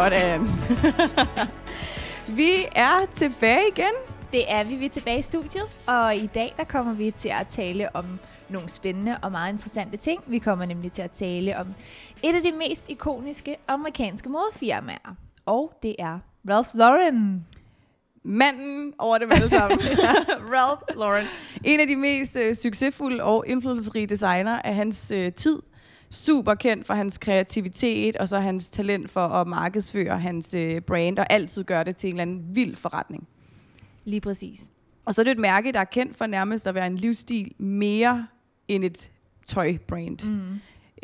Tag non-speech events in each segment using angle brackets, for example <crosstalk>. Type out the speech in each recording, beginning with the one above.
Sådan. <laughs> vi er tilbage igen. Det er vi. Vi er tilbage i studiet, og i dag der kommer vi til at tale om nogle spændende og meget interessante ting. Vi kommer nemlig til at tale om et af de mest ikoniske amerikanske modefirmaer, og det er Ralph Lauren. Manden over dem alle sammen. <laughs> <laughs> Ralph Lauren. En af de mest øh, succesfulde og indflydelsesrige designer af hans øh, tid. Super kendt for hans kreativitet, og så hans talent for at markedsføre hans øh, brand, og altid gøre det til en eller anden vild forretning. Lige præcis. Og så er det et mærke, der er kendt for nærmest at være en livsstil mere end et tøjbrand. Mm.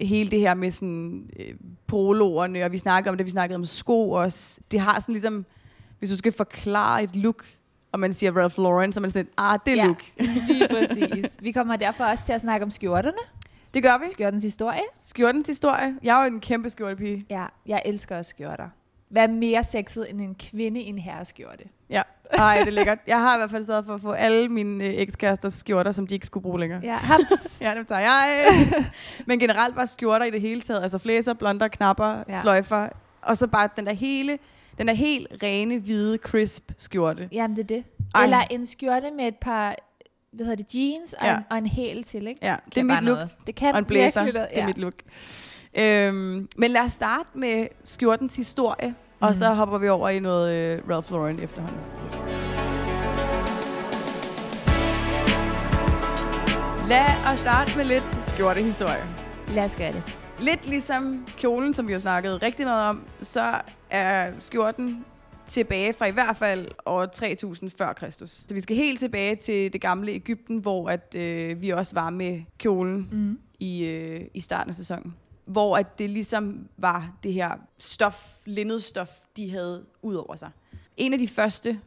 Hele det her med sådan øh, poloerne, og vi snakker om det, vi snakkede om sko også. Det har sådan ligesom, hvis du skal forklare et look, og man siger Ralph Lauren, så er man sådan, ah, det er Ja. look. Lige <laughs> præcis. Vi kommer derfor også til at snakke om skjorterne. Det gør vi. Skjortens historie. Skjortens historie. Jeg er jo en kæmpe skjortepige. Ja, jeg elsker også skjorter. Hvad er mere sexet end en kvinde i en herreskjorte? Ja. Ej, det er lækkert. Jeg har i hvert fald sørget for at få alle mine øh, ekskæresters skjorter, som de ikke skulle bruge længere. Ja, haps. <laughs> Ja, dem tager jeg. <laughs> Men generelt bare skjorter i det hele taget. Altså flæser, blonder, knapper, ja. sløjfer. Og så bare den der hele, den der helt rene, hvide, crisp skjorte. Jamen, det er det. Ej. Eller en skjorte med et par hvad hedder det, jeans og, Ja. en, og en hæl til, ikke? Ja, det er mit look. noget. Det kan Og en blæser. virkelig. Det er mit look. Øhm, men lad os starte med skjortens historie. Og Mhm. så hopper vi over i noget øh, Ralph Lauren efterhånden. Lad os starte med lidt skjortehistorie. Lad os gøre det. Lidt ligesom kjolen, som vi jo snakkede rigtig meget om, så er skjorten tilbage fra i hvert fald år 3000 før Kristus. Så vi skal helt tilbage til det gamle Ægypten, hvor at, øh, vi også var med kjolen Mm. i, øh, i starten af sæsonen. Hvor at det ligesom var det her stof, linnet stof, de havde ud over sig. En af de første,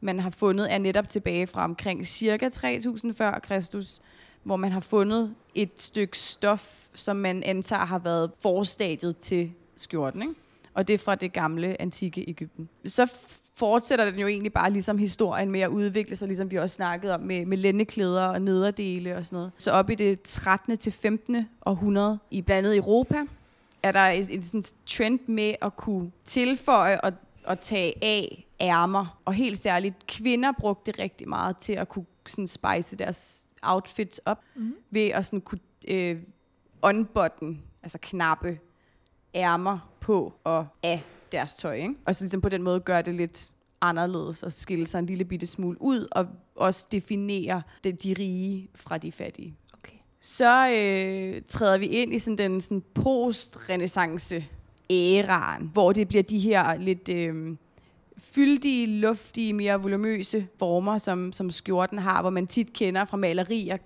man har fundet, er netop tilbage fra omkring cirka 3000 før Kristus, hvor man har fundet et stykke stof, som man antager har været forstadiet til skjorten. Ikke? Og det er fra det gamle, antikke Ægypten. Så fortsætter den jo egentlig bare ligesom historien med at udvikle sig, ligesom vi også snakkede om med, med lændeklæder og nederdele og sådan noget. Så op i det 13. til 15. århundrede, i blandt andet Europa, er der en, en sådan trend med at kunne tilføje og, og tage af ærmer. Og helt særligt, kvinder brugte det rigtig meget til at kunne sådan spice deres outfits op, Mm. ved at sådan kunne øh, unbutton, altså knappe ærmer på og af deres tøj. Ikke? Og så ligesom på den måde gøre det lidt anderledes og skille sig en lille bitte smule ud, og også definere det, de rige fra de fattige. Okay. Så øh, træder vi ind i sådan den sådan post-renaissance æraen, hvor det bliver de her lidt øh, fyldige, luftige, mere volumøse former, som, som skjorten har, hvor man tit kender fra malerier,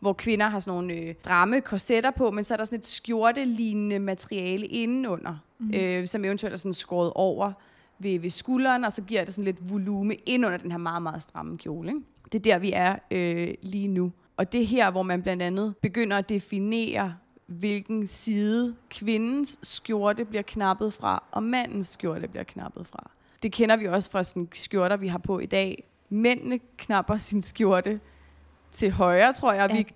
hvor kvinder har sådan nogle øh, stramme korsetter på, men så er der sådan et skjortelignende materiale indenunder, mm. øh, som eventuelt er sådan skåret over ved, ved skulderen, og så giver det sådan lidt volume ind under den her meget, meget stramme kjole. Ikke? Det er der, vi er øh, lige nu. Og det er her, hvor man blandt andet begynder at definere, hvilken side kvindens skjorte bliver knappet fra, og mandens skjorte bliver knappet fra. Det kender vi også fra sådan skjorter, vi har på i dag. Mændene knapper sin skjorte til højre, tror jeg, og Ja. vi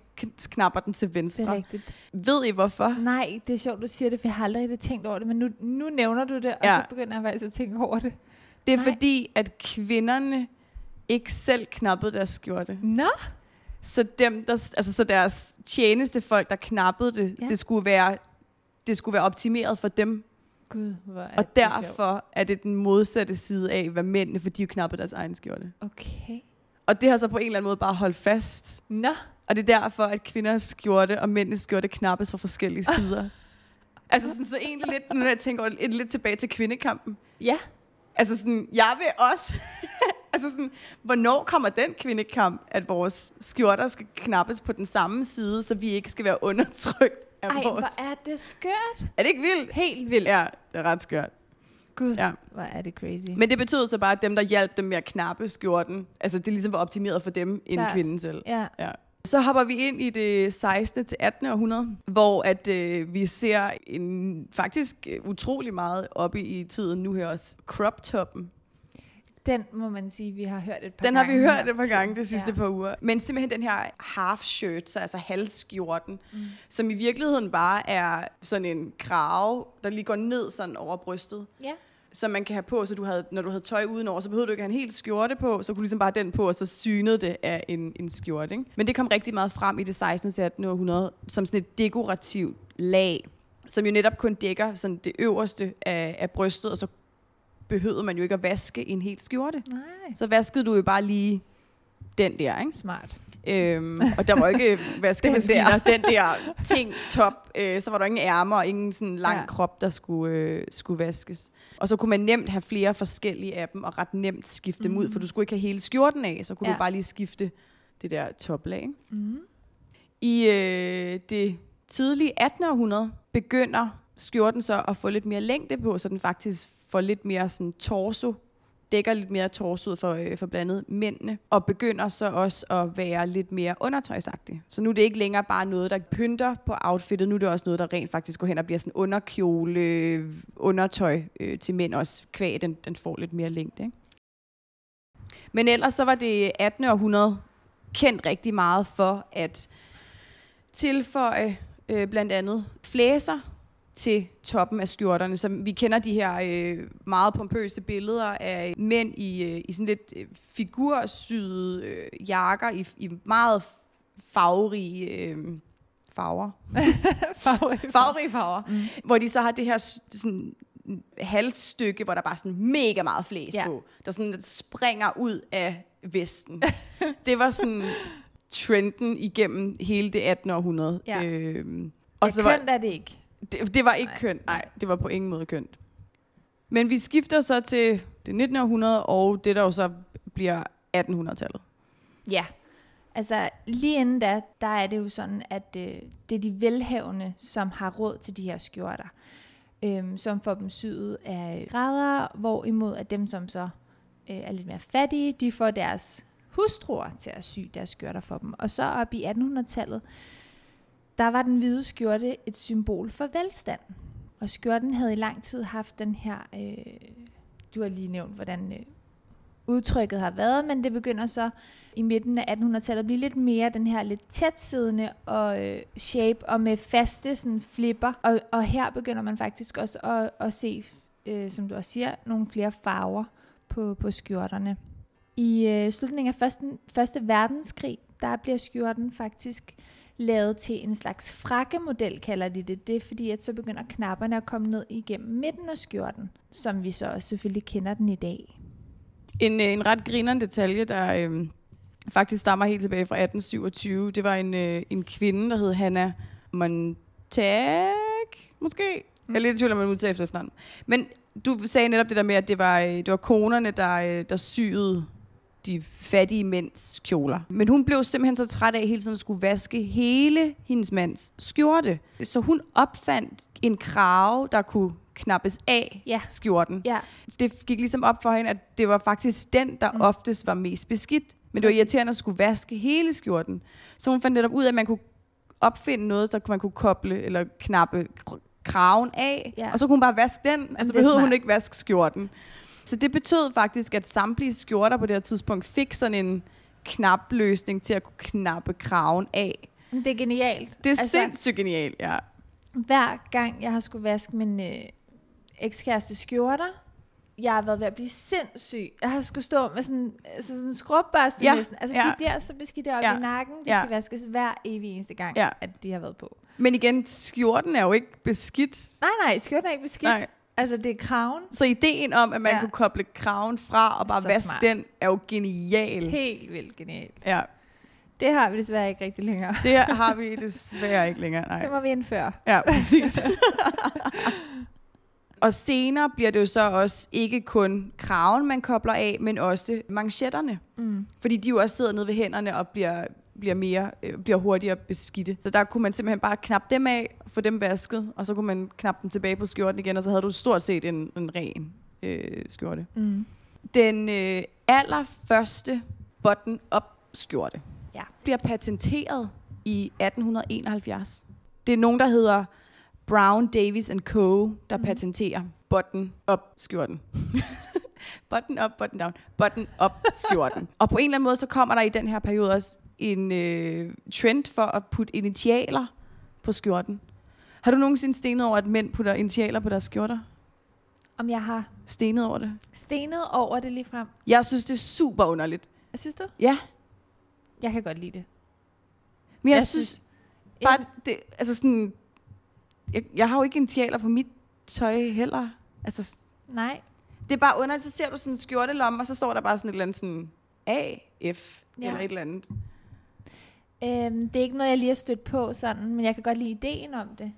knapper den til Det er venstre. rigtigt. Ved I hvorfor? Nej, det er sjovt, du siger det, for jeg har aldrig rigtig tænkt over det, men nu, nu nævner du det, og Ja. så begynder jeg faktisk at tænke over det. Det er Nej. fordi, at kvinderne ikke selv knappede deres skjorte. Nå? Så, dem, der, altså, så deres tjenestefolk, der knappede det, Ja. det, skulle være, det skulle være optimeret for dem. Gud, hvor er og det sjovt. derfor er det den modsatte side af, hvad mændene, for de knappede deres egen skjorte. Okay. Og det har så på en eller anden måde bare holdt fast. Nå? Og det er derfor, at kvinders skjorte og mændenes skjorte knappes fra forskellige sider. altså sådan, så egentlig lidt, nu når jeg tænker over lidt tilbage til kvindekampen. Ja. Altså sådan, jeg vil også... <laughs> altså sådan, hvornår kommer den kvindekamp, at vores skjorter skal knappes på den samme side, så vi ikke skal være undertrykt af Ej, vores... hvor er det skørt. Er det ikke vildt? Helt vildt. Ja, det er ret skørt. Gud, Ja. hvor er det crazy. Men det betød så bare, at dem, der hjalp dem med at knappe skjorten, altså det ligesom var optimeret for dem, end Klart. kvinden selv. ja. Ja. Så hopper vi ind i det 16. til 18. århundrede, hvor at øh, vi ser en faktisk øh, utrolig meget oppe i tiden nu her også crop toppen. Den må man sige, vi har hørt et par Den har gange. vi hørt et par gange de sidste ja. ja. par uger. Men simpelthen den her half shirt, så altså halsskjorten, Mm. som i virkeligheden bare er sådan en krave, der lige går ned sådan over brystet. Ja. Som man kan have på, så du havde, når du havde tøj udenover, så behøvede du ikke have en helt skjorte på, så kunne du ligesom bare den på, og så synede det af en, en skjorte. Ikke? Men det kom rigtig meget frem i det 16. til 18. århundrede, som sådan et dekorativt lag, som jo netop kun dækker sådan det øverste af, af brystet, og så behøvede man jo ikke at vaske en helt skjorte. Nej. Så vaskede du jo bare lige den der, ikke? Smart. Øhm, og der var ikke <laughs> vaskemaskiner, den der ting top. Øh, så var der ingen ærmer og ingen sådan lang Ja. krop, der skulle, øh, skulle vaskes. Og så kunne man nemt have flere forskellige af dem, og ret nemt skifte dem ud, for du skulle ikke have hele skjorten af, så kunne Ja. du bare lige skifte det der toplag. Mm. I øh, det tidlige 18. århundrede begynder skjorten så at få lidt mere længde på, så den faktisk får lidt mere sådan torso, dækker lidt mere torso for, øh, for blandt andet mændene, og begynder så også at være lidt mere undertøjsagtig. Så nu er det ikke længere bare noget, der pynter på outfittet, nu er det også noget, der rent faktisk går hen og bliver sådan underkjole, øh, undertøj øh, til mænd også, kvæg, den, den får lidt mere længde. Ikke? Men ellers så var det 18. århundrede kendt rigtig meget for at tilføje øh, blandt andet flæser til toppen af skjorterne. Så vi kender de her øh, meget pompøse billeder af mænd i, øh, i sådan lidt øh, figursyede øh, jakker i, i meget farverige øh, <laughs> farver. farverige farver. Mm. Hvor de så har det her sådan, halsstykke, hvor der bare er sådan mega meget flæs Ja. ja. på, der sådan lidt springer ud af vesten. <laughs> det var sådan trenden igennem hele det 18. århundrede. Ja. Øhm, Og og så så var, kønt er det ikke. Det, det var ikke Nej. kønt. Nej, det var på ingen måde kønt. Men vi skifter så til det 19. århundrede, og det der jo så bliver 1800-tallet. Ja. Altså, lige inden da, der er det jo sådan, at øh, det er de velhavende, som har råd til de her skjorter, øhm, som får dem syet af grader, hvorimod at dem, som så øh, er lidt mere fattige, de får deres hustruer til at sy deres skjorter for dem. Og så op i 1800-tallet, der var den hvide skjorte et symbol for velstand. Og skjorten havde i lang tid haft den her, øh, du har lige nævnt, hvordan øh, udtrykket har været, men det begynder så i midten af 1800-tallet at blive lidt mere den her lidt tætsiddende og øh, shape og med faste sådan flipper. Og, og her begynder man faktisk også at, at se, øh, som du også siger, nogle flere farver på, på skjorterne. I øh, slutningen af første, første verdenskrig, der bliver skjorten faktisk lavet til en slags frakkemodel, kalder de det. Det er fordi, at så begynder knapperne at komme ned igennem midten af skjorten, som vi så også selvfølgelig kender den i dag. En, øh, en ret grinerende detalje, der øh, faktisk stammer helt tilbage fra 1827, det var en, øh, en kvinde, der hed Hannah Montag, måske? Mm. Jeg er lidt i tvivl om, man udtaler efter efternavn. Men du sagde netop det der med, at det var, øh, det var konerne, der, øh, der syede de fattige mænds kjoler. Men hun blev simpelthen så træt af hele tiden at skulle vaske hele hendes mands skjorte. Så hun opfandt en krave, der kunne knappes af Ja. skjorten. Ja, Det gik ligesom op for hende, at det var faktisk den, der mm. oftest var mest beskidt. Men det var irriterende at skulle vaske hele skjorten. Så hun fandt netop ud af, at man kunne opfinde noget, der man kunne koble eller knappe kr- kraven af, Ja. og så kunne hun bare vaske den, og så det er behøvede hun ikke vaske skjorten. Så det betød faktisk, at samtlige skjorter på det her tidspunkt fik sådan en knapløsning til at kunne knappe kraven af. det er genialt. Det er altså, sindssygt genialt, ja. hver gang jeg har skulle vaske min øh, ekskæreste skjorter, jeg har været ved at blive sindssyg. Jeg har skulle stå med sådan, altså sådan en skrubbørste Ja, næsten. Altså, ja. de bliver så beskidte op Ja, i nakken. De ja. skal vaskes hver evig eneste gang, Ja. at de har været på. Men igen, skjorten er jo ikke beskidt. Nej, nej, skjorten er ikke beskidt. Nej. Altså, det er kraven. Så ideen om, at man Ja. kunne koble kraven fra og bare Så vaske smart. den, er jo genial. Helt vildt genialt. Ja, Det har vi desværre ikke rigtig længere. det <laughs> har vi desværre ikke længere. Nej. Det må vi indføre. Ja, præcis. <laughs> og senere bliver det jo så også ikke kun kraven, man kobler af, men også manchetterne. Mm. Fordi de jo også sidder nede ved hænderne og bliver, bliver, mere, øh, bliver hurtigere beskidte. Så der kunne man simpelthen bare knappe dem af, få dem vasket, og så kunne man knappe dem tilbage på skjorten igen, og så havde du stort set en, en ren øh, skjorte. Mm. Den øh, allerførste button-up skjorte Ja. bliver patenteret i 1871. Det er nogen, der hedder Brown, Davis and Co., der mm. patenterer <laughs> button-up skjorten. button up, button down, button up skjorten. <laughs> og på en eller anden måde, så kommer der i den her periode også en øh, trend for at putte initialer på skjorten. Har du nogensinde stenet over, at mænd putter initialer på deres skjorter? om jeg har stenet over det. stenet over det lige frem. Jeg synes, det er super underligt. Synes du? Ja, Jeg kan godt lide det. men jeg, Jeg synes, synes- bare, det, altså sådan, jeg, jeg har jo ikke en tialer på mit tøj heller. Altså, Nej. det er bare underligt, så ser du sådan en skjortelomme, og så står der bare sådan et eller andet sådan A, F, ja. Ja. eller et eller andet. Øhm, det er ikke noget, jeg lige har stødt på sådan, men jeg kan godt lide ideen om det.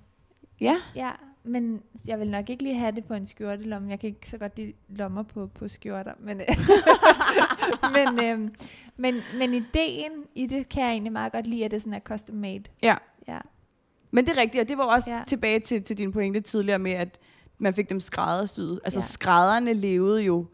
Ja, Ja, men jeg vil nok ikke lige have det på en skjortelomme. Jeg kan ikke så godt lide lommer på, på skjorter. Men, <laughs> men, øhm, men, men ideen i det kan jeg egentlig meget godt lide, at det sådan er custom made. ja. Ja, Men det er rigtigt, og det var også Ja. tilbage til, til din pointe tidligere med, at man fik dem skræddersyet. Altså ja. skrædderne levede jo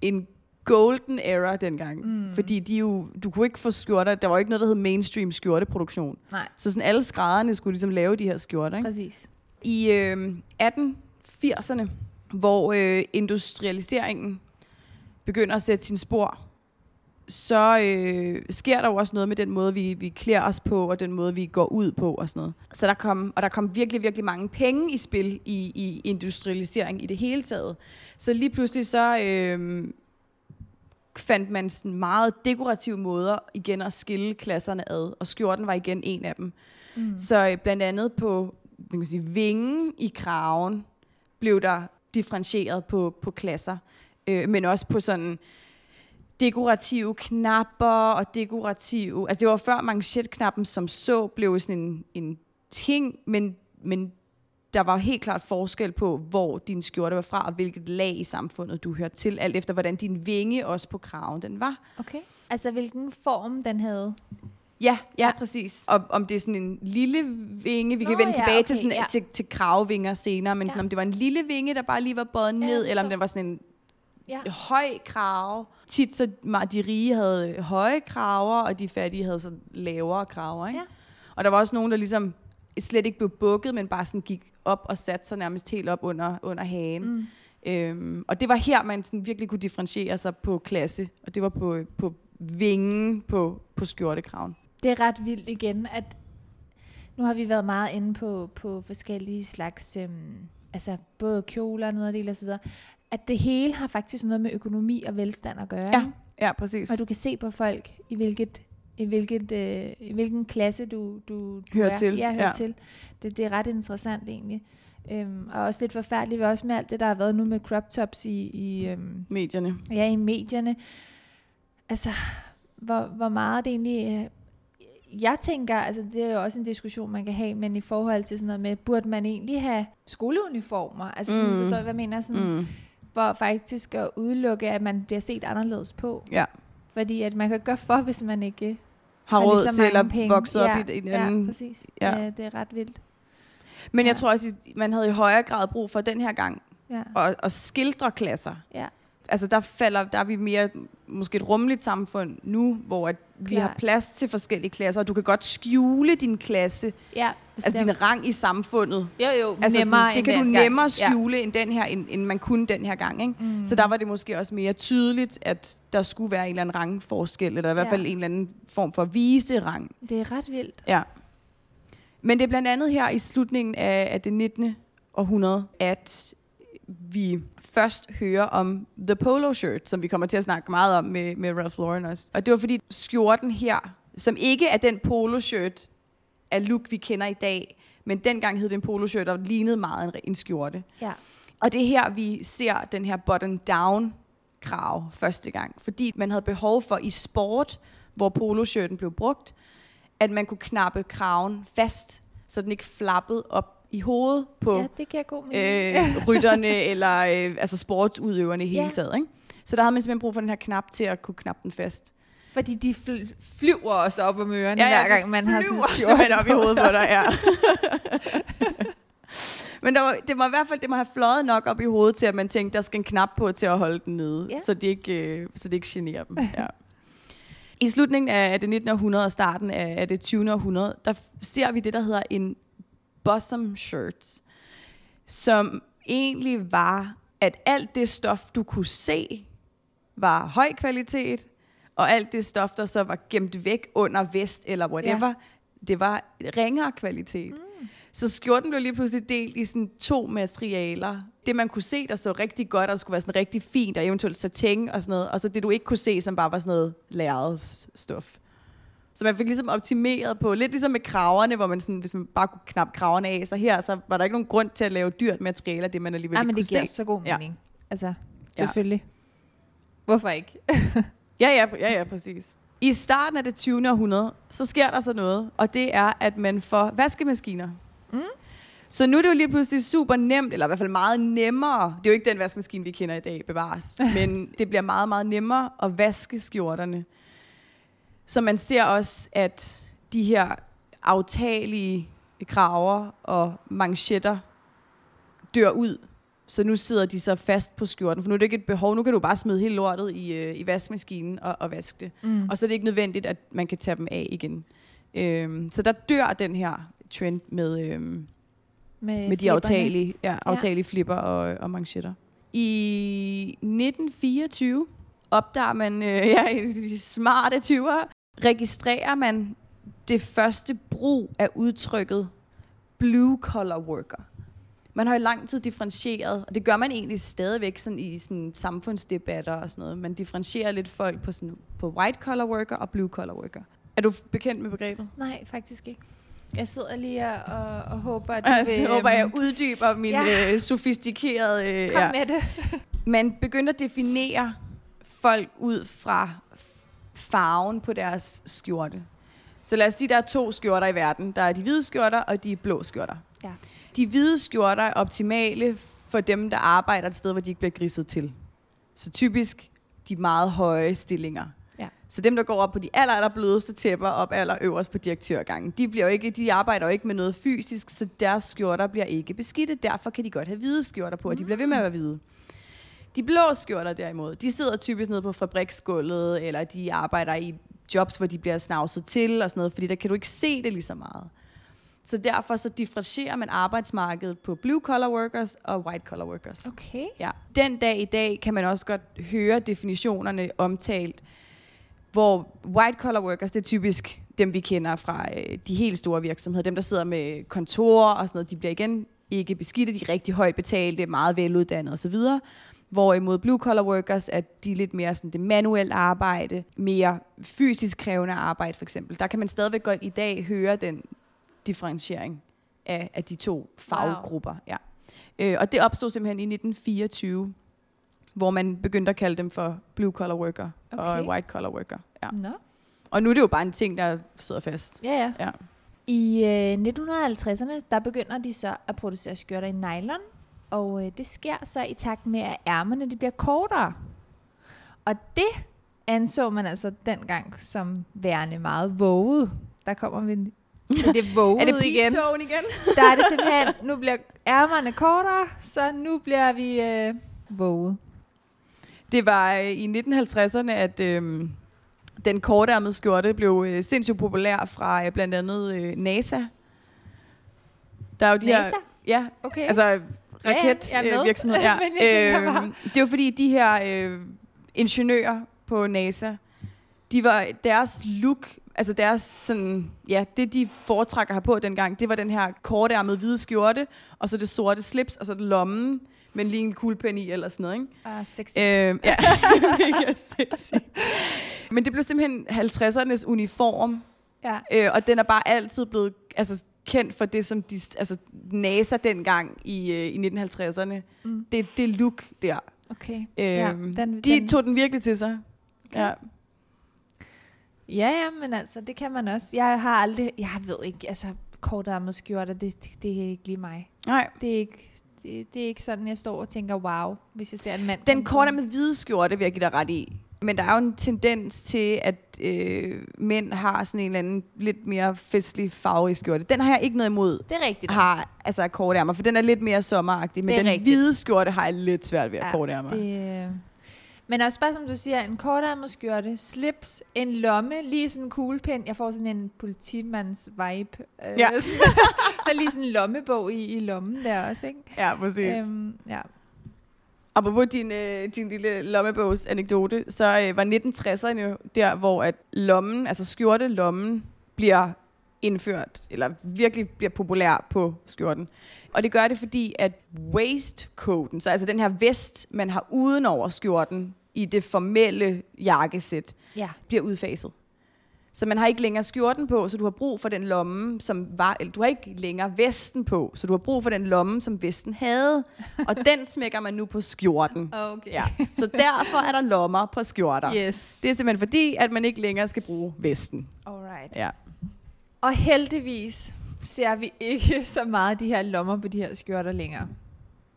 en golden era dengang. Mm. Fordi de jo, du kunne ikke få skjorter, der var ikke noget, der hed mainstream skjorteproduktion. nej, Så sådan alle skrædderne skulle ligesom lave de her skjorter. Ikke? præcis. I øh, 1880'erne, hvor øh, industrialiseringen begynder at sætte sin spor, så øh, sker der jo også noget med den måde, vi, vi klæder os på, og den måde, vi går ud på og sådan noget. Så der kom, og der kom virkelig, virkelig mange penge i spil i, i industrialisering i det hele taget. Så lige pludselig så øh, fandt man sådan meget dekorative måder igen at skille klasserne ad, og skjorten var igen en af dem. Mm. Så øh, blandt andet på man kan sige, vingen i kraven blev der differentieret på, på klasser, øh, men også på sådan dekorative knapper og dekorative... Altså det var før manchetknappen som så blev sådan en, en ting, men, men der var helt klart forskel på, hvor din skjorte var fra, og hvilket lag i samfundet du hørte til, alt efter hvordan din vinge også på kraven den var. Okay. Altså, hvilken form den havde. Ja, ja, præcis. Og om det er sådan en lille vinge, vi kan Nå, vende ja, tilbage okay, til, sådan, ja. til, til kravvinger senere, men Ja. sådan, om det var en lille vinge, der bare lige var båret ned, det eller om det var sådan en Ja. høj krave. Tit så de rige havde høje kraver, og de fattige havde så lavere kraver. Ikke? Ja. Og der var også nogen, der ligesom slet ikke blev bukket, men bare sådan gik op og satte sig nærmest helt op under, under hagen. Mm. Øhm, og det var her, man sådan virkelig kunne differentiere sig på klasse, og det var på, på vingen på, på skjortekraven. Det er ret vildt igen, at nu har vi været meget inde på, på forskellige slags, øhm, altså både kjoler, nederdel og så videre, at det hele har faktisk noget med økonomi og velstand at gøre. Ja, ja præcis. Og du kan se på folk, i hvilket i, hvilket, øh, i hvilken klasse du, du, du Hører er. til, Ja, hører ja. til. Det, det er ret interessant egentlig. Øhm, og også lidt forfærdeligt også med alt det, der har været nu med crop tops i, i, øhm, Medierne. ja, i medierne. Altså, hvor, hvor meget det egentlig... øh, Jeg tænker, altså det er jo også en diskussion, man kan have, men i forhold til sådan noget med, burde man egentlig have skoleuniformer? Altså sådan, Mm. forstår du, hvad jeg mener? Sådan, Mm. Hvor faktisk at udelukke, at man bliver set anderledes på. Ja. Fordi at man kan gøre for, hvis man ikke Har lige råd så til at penge. vokse op ja, i en Ja, anden... præcis. Ja. Ja. det er ret vildt. Men jeg Ja. tror også, at man havde i højere grad brug for den her gang Ja. at, at skildre klasser. Ja. Altså der falder, der er vi mere måske et rummeligt samfund nu, hvor at vi Klart. har plads til forskellige klasser, og du kan godt skjule din klasse, ja altså din rang i samfundet. Jo, jo, Altså nemmere sådan, det kan du nemmere skjule end den her, end, end man kunne den her gang. Ikke? Mm. Så der var det måske også mere tydeligt, at der skulle være en eller anden rangforskel, eller i hvert Ja. fald en eller anden form for vise rang. Det er ret vildt. Ja. Men det er blandt andet her i slutningen af, af det 19. århundrede, at vi først hører om The Polo Shirt, som vi kommer til at snakke meget om med, med Ralph Lauren også. Og det var fordi skjorten her, som ikke er den polo shirt af look, vi kender i dag, men dengang hed det en polo shirt, og lignede meget en, en skjorte. Ja. Og det er her, vi ser den her button-down krav første gang. Fordi man havde behov for i sport, hvor poloshirten blev brugt, at man kunne knappe kraven fast, så den ikke flappede op i hovedet på ja, det giver god mening. øh, <laughs> rytterne eller øh, altså sportsudøverne i hele Ja. taget. Ikke? Så der havde man simpelthen brug for den her knap til at kunne knappe den fast. Fordi de fl- flyver også op om ørerne, ja, ja, hver gang man har sådan en simpelthen op i hovedet på dig, ja. <laughs> <laughs> Men der var, det må i hvert fald det må have fløjet nok op i hovedet til, at man tænkte, der skal en knap på til at holde den nede, Ja. så, det ikke, øh, så det ikke generer dem. Ja. I slutningen af det 19. århundrede og starten af det 20. århundrede, der ser vi det, der hedder en bosom shirt, som egentlig var, at alt det stof, du kunne se, var høj kvalitet, og alt det stof, der så var gemt væk under vest eller whatever, ja. det var ringere kvalitet. Mm. Så skjorten blev lige pludselig delt i sådan to materialer. Det, man kunne se, der så rigtig godt, og skulle være sådan rigtig fint, og eventuelt satin og sådan noget. Og så det, du ikke kunne se, som bare var sådan noget lærredes stof. Så man fik ligesom optimeret på, lidt ligesom med kraverne, hvor man sådan, hvis man bare kunne knappe kraverne af, så her så var der ikke nogen grund til at lave dyrt materiale, det man alligevel Ja, ikke men kunne det giver se. så god Ja. mening. Altså, Ja. selvfølgelig. Hvorfor ikke? <laughs> Ja, ja, ja, ja, præcis. I starten af det 20. århundrede, så sker der så noget, og det er, at man får vaskemaskiner. Mm. Så nu er det jo lige pludselig super nemt, eller i hvert fald meget nemmere. Det er jo ikke den vaskemaskine, vi kender i dag, bevares. <laughs> Men det bliver meget, meget nemmere at vaske skjorterne. Så man ser også, at de her aftagelige kraver og manchetter dør ud. Så nu sidder de så fast på skjorten, for nu er det ikke et behov. Nu kan du bare smide hele lortet i, øh, i vaskemaskinen og, og vaske det. Mm. Og så er det ikke nødvendigt, at man kan tage dem af igen. Øhm, så der dør den her trend med, øhm, med, med de aftagelige, ja, aftagelige flipper og, og manchetter. I 1924 opdager man, øh, <laughs> ja, de smarte 20'ere, registrerer man det første brug af udtrykket blue collar worker. Man har jo lang tid differentieret, og det gør man egentlig stadigvæk sådan i sådan samfundsdebatter og sådan noget. Man differentierer lidt folk på, sådan, på white collar worker og blue collar worker. Er du bekendt med begrebet? Nej, faktisk ikke. Jeg sidder lige og, og, og håber, at du Jeg vil... håber, jeg øhm, uddyber min ja. øh, sofistikerede... Øh, Kom med det. <laughs> Man begyndte at definere folk ud fra farven på deres skjorte. Så lad os sige, der er to skjorter i verden. Der er de hvide skjorter og de blå skjorter. Ja. De hvide skjorter er optimale for dem, der arbejder et sted, hvor de ikke bliver griset til. Så typisk de meget høje stillinger. Ja. Så dem, der går op på de aller, aller blødeste tæpper, op aller øverst på direktørgangen, de, bliver jo ikke, de arbejder jo ikke med noget fysisk, så deres skjorter bliver ikke beskidte. Derfor kan de godt have hvide skjorter på, og de bliver ved med at være hvide. De blå skjorter derimod, de sidder typisk nede på fabriksgulvet, eller de arbejder i jobs, hvor de bliver snavset til og sådan noget, fordi der kan du ikke se det lige så meget. Så derfor så differentierer man arbejdsmarkedet på blue collar workers og white collar workers. Okay. Ja. Den dag i dag kan man også godt høre definitionerne omtalt, hvor white collar workers, det er typisk dem, vi kender fra øh, de helt store virksomheder. Dem, der sidder med kontorer og sådan noget, de bliver igen ikke beskidte, de er rigtig højt betalte, meget veluddannede osv. Hvorimod blue collar workers er de lidt mere sådan det manuelt arbejde, mere fysisk krævende arbejde for eksempel. Der kan man stadigvæk godt i dag høre den differentiering af, af de to faggrupper. Wow. Ja. Øh, og det opstod simpelthen i 1924, hvor man begyndte at kalde dem for blue collar worker okay. og white collar worker. Ja. Nå. Og nu er det jo bare en ting, der sidder fast. Ja, ja. Ja. I øh, 1950'erne, der begynder de så at producere skjorter i nylon, og øh, det sker så i takt med, at ærmerne de bliver kortere. Og det anså man altså dengang som værende meget våget. Der kommer vi til det <laughs> våget Er det igen. igen? Der er det simpelthen, nu bliver ærmerne kortere, så nu bliver vi øh, våget. Det var øh, i 1950'erne, at øh, den kortærmede skjorte blev øh, sindssygt populær fra øh, blandt andet øh, NASA. Der er jo de NASA? her... Ja, Okay. altså jeg er med. øh, virksomhed. Ja. <laughs> Men jeg bare- Øhm, det var fordi de her øh, ingeniører på NASA, de var deres look, altså deres sådan, ja, det de foretrækker her på dengang, det var den her kortærmede hvide skjorte, og så det sorte slips, og så det lommen, men lige en kuglepen i eller sådan noget, ikke? Ah, sexy. Øh, ja, <laughs> mega sexy. Men det blev simpelthen 50'ernes uniform, ja. øh, og den er bare altid blevet altså, kendt for det, som de, altså, NASA dengang i, øh, i 1950'erne. Mm. Det, det look der. Okay. Øh, Ja, den, de den- tog den virkelig til sig. Okay. Ja. Ja, ja, men altså, det kan man også. Jeg har aldrig, jeg ved ikke, altså, kortærmet skjorter, det, det, det er ikke lige mig. Nej. Det er ikke, det, det er ikke sådan, jeg står og tænker, wow, hvis jeg ser en mand. Den korte med hvide skjorte vil jeg give dig ret i. Men der er jo en tendens til, at øh, mænd har sådan en eller anden lidt mere festlig farve i skjorte. Den har jeg ikke noget imod. Det er rigtigt. Har altså kortærmer, for den er lidt mere sommeragtig. Men den rigtigt. hvide skjorte har jeg lidt svært ved at ja, kortærmer. det, øh, men også bare som du siger, en kortærmet skjorte, slips, en lomme, lige sådan en kuglepen. Jeg får sådan en politimands vibe. Øh, Ja. sådan, <laughs> der er lige sådan en lommebog i, i lommen der også, ikke? Ja, præcis. Øhm, ja. Apropos din, øh, din lille lommebogs anekdote, så øh, var 1960'erne jo der, hvor at lommen, altså skjortelommen, bliver indført, eller virkelig bliver populær på skjorten. Og det gør det, fordi at waistcoaten, så altså den her vest, man har uden over skjorten i det formelle jakkesæt, Ja. bliver udfaset. Så man har ikke længere skjorten på, så du har brug for den lomme, som var, eller du har ikke længere vesten på, så du har brug for den lomme, som vesten havde. Og den smækker man nu på skjorten. <laughs> Okay. Ja. Så derfor er der lommer på skjorter. Yes. Det er simpelthen fordi, at man ikke længere skal bruge vesten. Alright. Ja. Og heldigvis ser vi ikke så meget de her lommer på de her skjorter længere.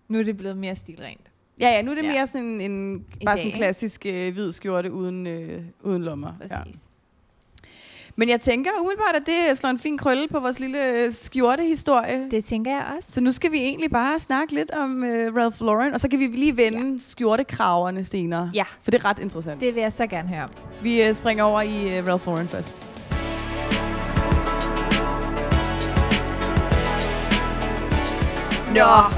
Nu er det blevet mere stilrent. Ja, ja, nu er det Ja. mere sådan en, I bare dag, sådan en klassisk øh, hvid skjorte uden, øh, uden lommer. Ja. Men jeg tænker umiddelbart, at det slår en fin krølle på vores lille øh, skjortehistorie. Det tænker jeg også. Så nu skal vi egentlig bare snakke lidt om øh, Ralph Lauren, og så kan vi lige vende ja. skjortekraverne senere. Ja. For det er ret interessant. Det. Det vil jeg så gerne høre om. Vi øh, springer over i øh, Ralph Lauren først. Nå. <laughs>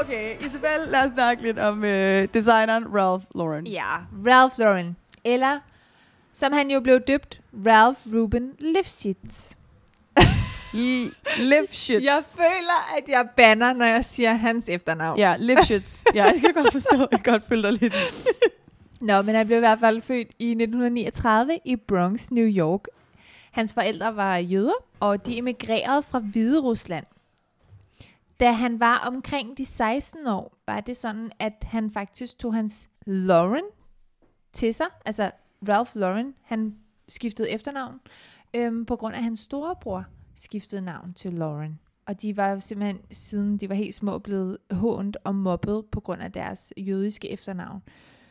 Okay, Isabel, lad os snakke lidt om øh, designeren Ralph Lauren. Ja, Ralph Lauren. Eller, som han jo blev døbt, Ralph Ruben Lifshitz. <laughs> Lifshitz. Jeg føler, at jeg banner, når jeg siger hans efternavn. Ja, Lifshitz. ja, jeg kan godt forstå. Jeg kan godt følge dig lidt. Nå, men han blev i hvert fald født i 1939 i Bronx, New York. Hans forældre var jøder, og de emigrerede fra Hvide Rusland. Da han var omkring de 16 år, var det sådan, at han faktisk tog hans Lauren til sig. Altså Ralph Lauren, han skiftede efternavn, øhm, på grund af at hans storebror skiftede navn til Lauren. Og de var simpelthen, siden de var helt små, blevet hånt og mobbet på grund af deres jødiske efternavn.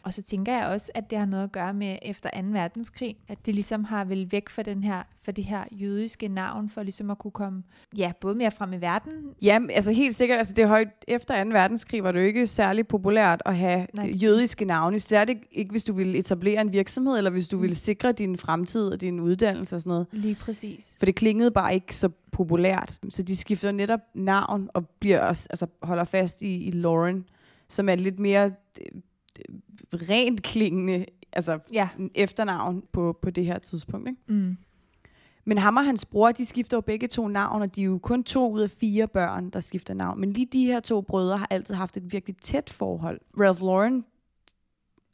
Og så tænker jeg også, at det har noget at gøre med efter 2. verdenskrig, at det ligesom har vel væk fra, den her, for det her jødiske navn, for ligesom at kunne komme ja, både mere frem i verden. Ja, altså helt sikkert. Altså det højt, efter 2. verdenskrig var det jo ikke særlig populært at have Nej, jødiske navne. Særligt ikke, hvis du ville etablere en virksomhed, eller hvis du Mm. ville sikre din fremtid og din uddannelse og sådan noget. Lige præcis. For det klingede bare ikke så populært. Så de skifter netop navn og bliver også, altså holder fast i, i Lauren, som er lidt mere rent klingende altså Ja. efternavn på, på det her tidspunkt. Ikke? Mm. Men ham og hans bror, de skifter jo begge to navn, og de er jo kun to ud af fire børn, der skifter navn. Men lige de her to brødre har altid haft et virkelig tæt forhold. Ralph Lauren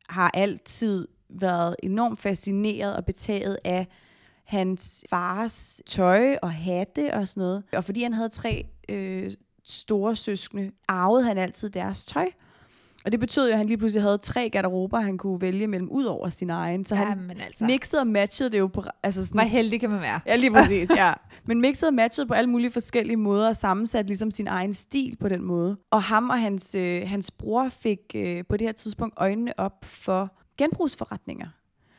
har altid været enormt fascineret og betaget af hans fars tøj og hatte og sådan noget. Og fordi han havde tre øh, store søskende, arvede han altid deres tøj. Og det betød jo, at han lige pludselig havde tre garderober, han kunne vælge mellem ud over sin egen. Så han Jamen altså, mixede og matchede det jo på... Altså sådan, hvor heldig kan man være. Ja, lige præcis, <laughs> ja. Men mixet og matchet på alle mulige forskellige måder, og sammensat ligesom sin egen stil på den måde. Og ham og hans, øh, hans bror fik øh, på det her tidspunkt øjnene op for genbrugsforretninger.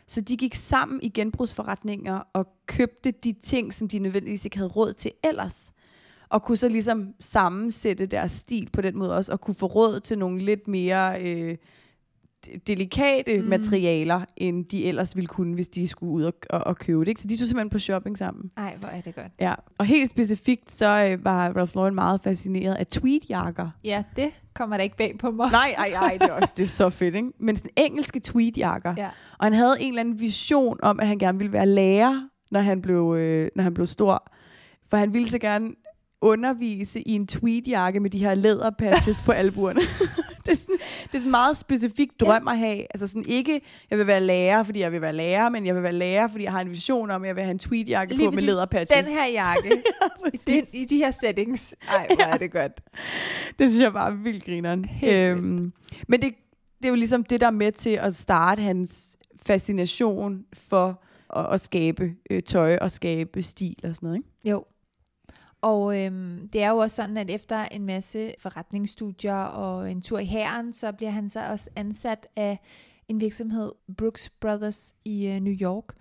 Så de gik sammen i genbrugsforretninger og købte de ting, som de nødvendigvis ikke havde råd til ellers. Og kunne så ligesom sammensætte deres stil på den måde også, og kunne få råd til nogle lidt mere øh, de- delikate Mm. materialer, end de ellers ville kunne, hvis de skulle ud og, og, og købe det. Ikke? Så de tog simpelthen på shopping sammen. Ej, hvor er det godt. Ja. Og helt specifikt, så øh, var Ralph Lauren meget fascineret af tweedjakker. Ja, det kommer da ikke bag på mig. Nej, ej, ej, det er også det er så fedt, ikke? Men sådan engelske tweedjakker. Ja. Og han havde en eller anden vision om, at han gerne ville være lærer, når han blev, øh, når han blev stor. For han ville så gerne undervise i en tweedjakke med de her læderpatches på albuerne. <laughs> det, er sådan, det er sådan en meget specifik drøm at have. Altså sådan ikke, jeg vil være lærer, fordi jeg vil være lærer, men jeg vil være lærer, fordi jeg har en vision om, at jeg vil have en tweedjakke på med læderpatches. Den her jakke, <laughs> i, den, i de her settings. Ej, hvor er det godt. Det synes jeg bare er vildt grineren. Øhm, men det, det er jo ligesom det, der er med til at starte hans fascination for at, at skabe øh, tøj og skabe stil og sådan noget. Ikke? Jo. Og øhm, det er jo også sådan, at efter en masse forretningsstudier og en tur i hæren, så bliver han så også ansat af en virksomhed, Brooks Brothers i øh, New York.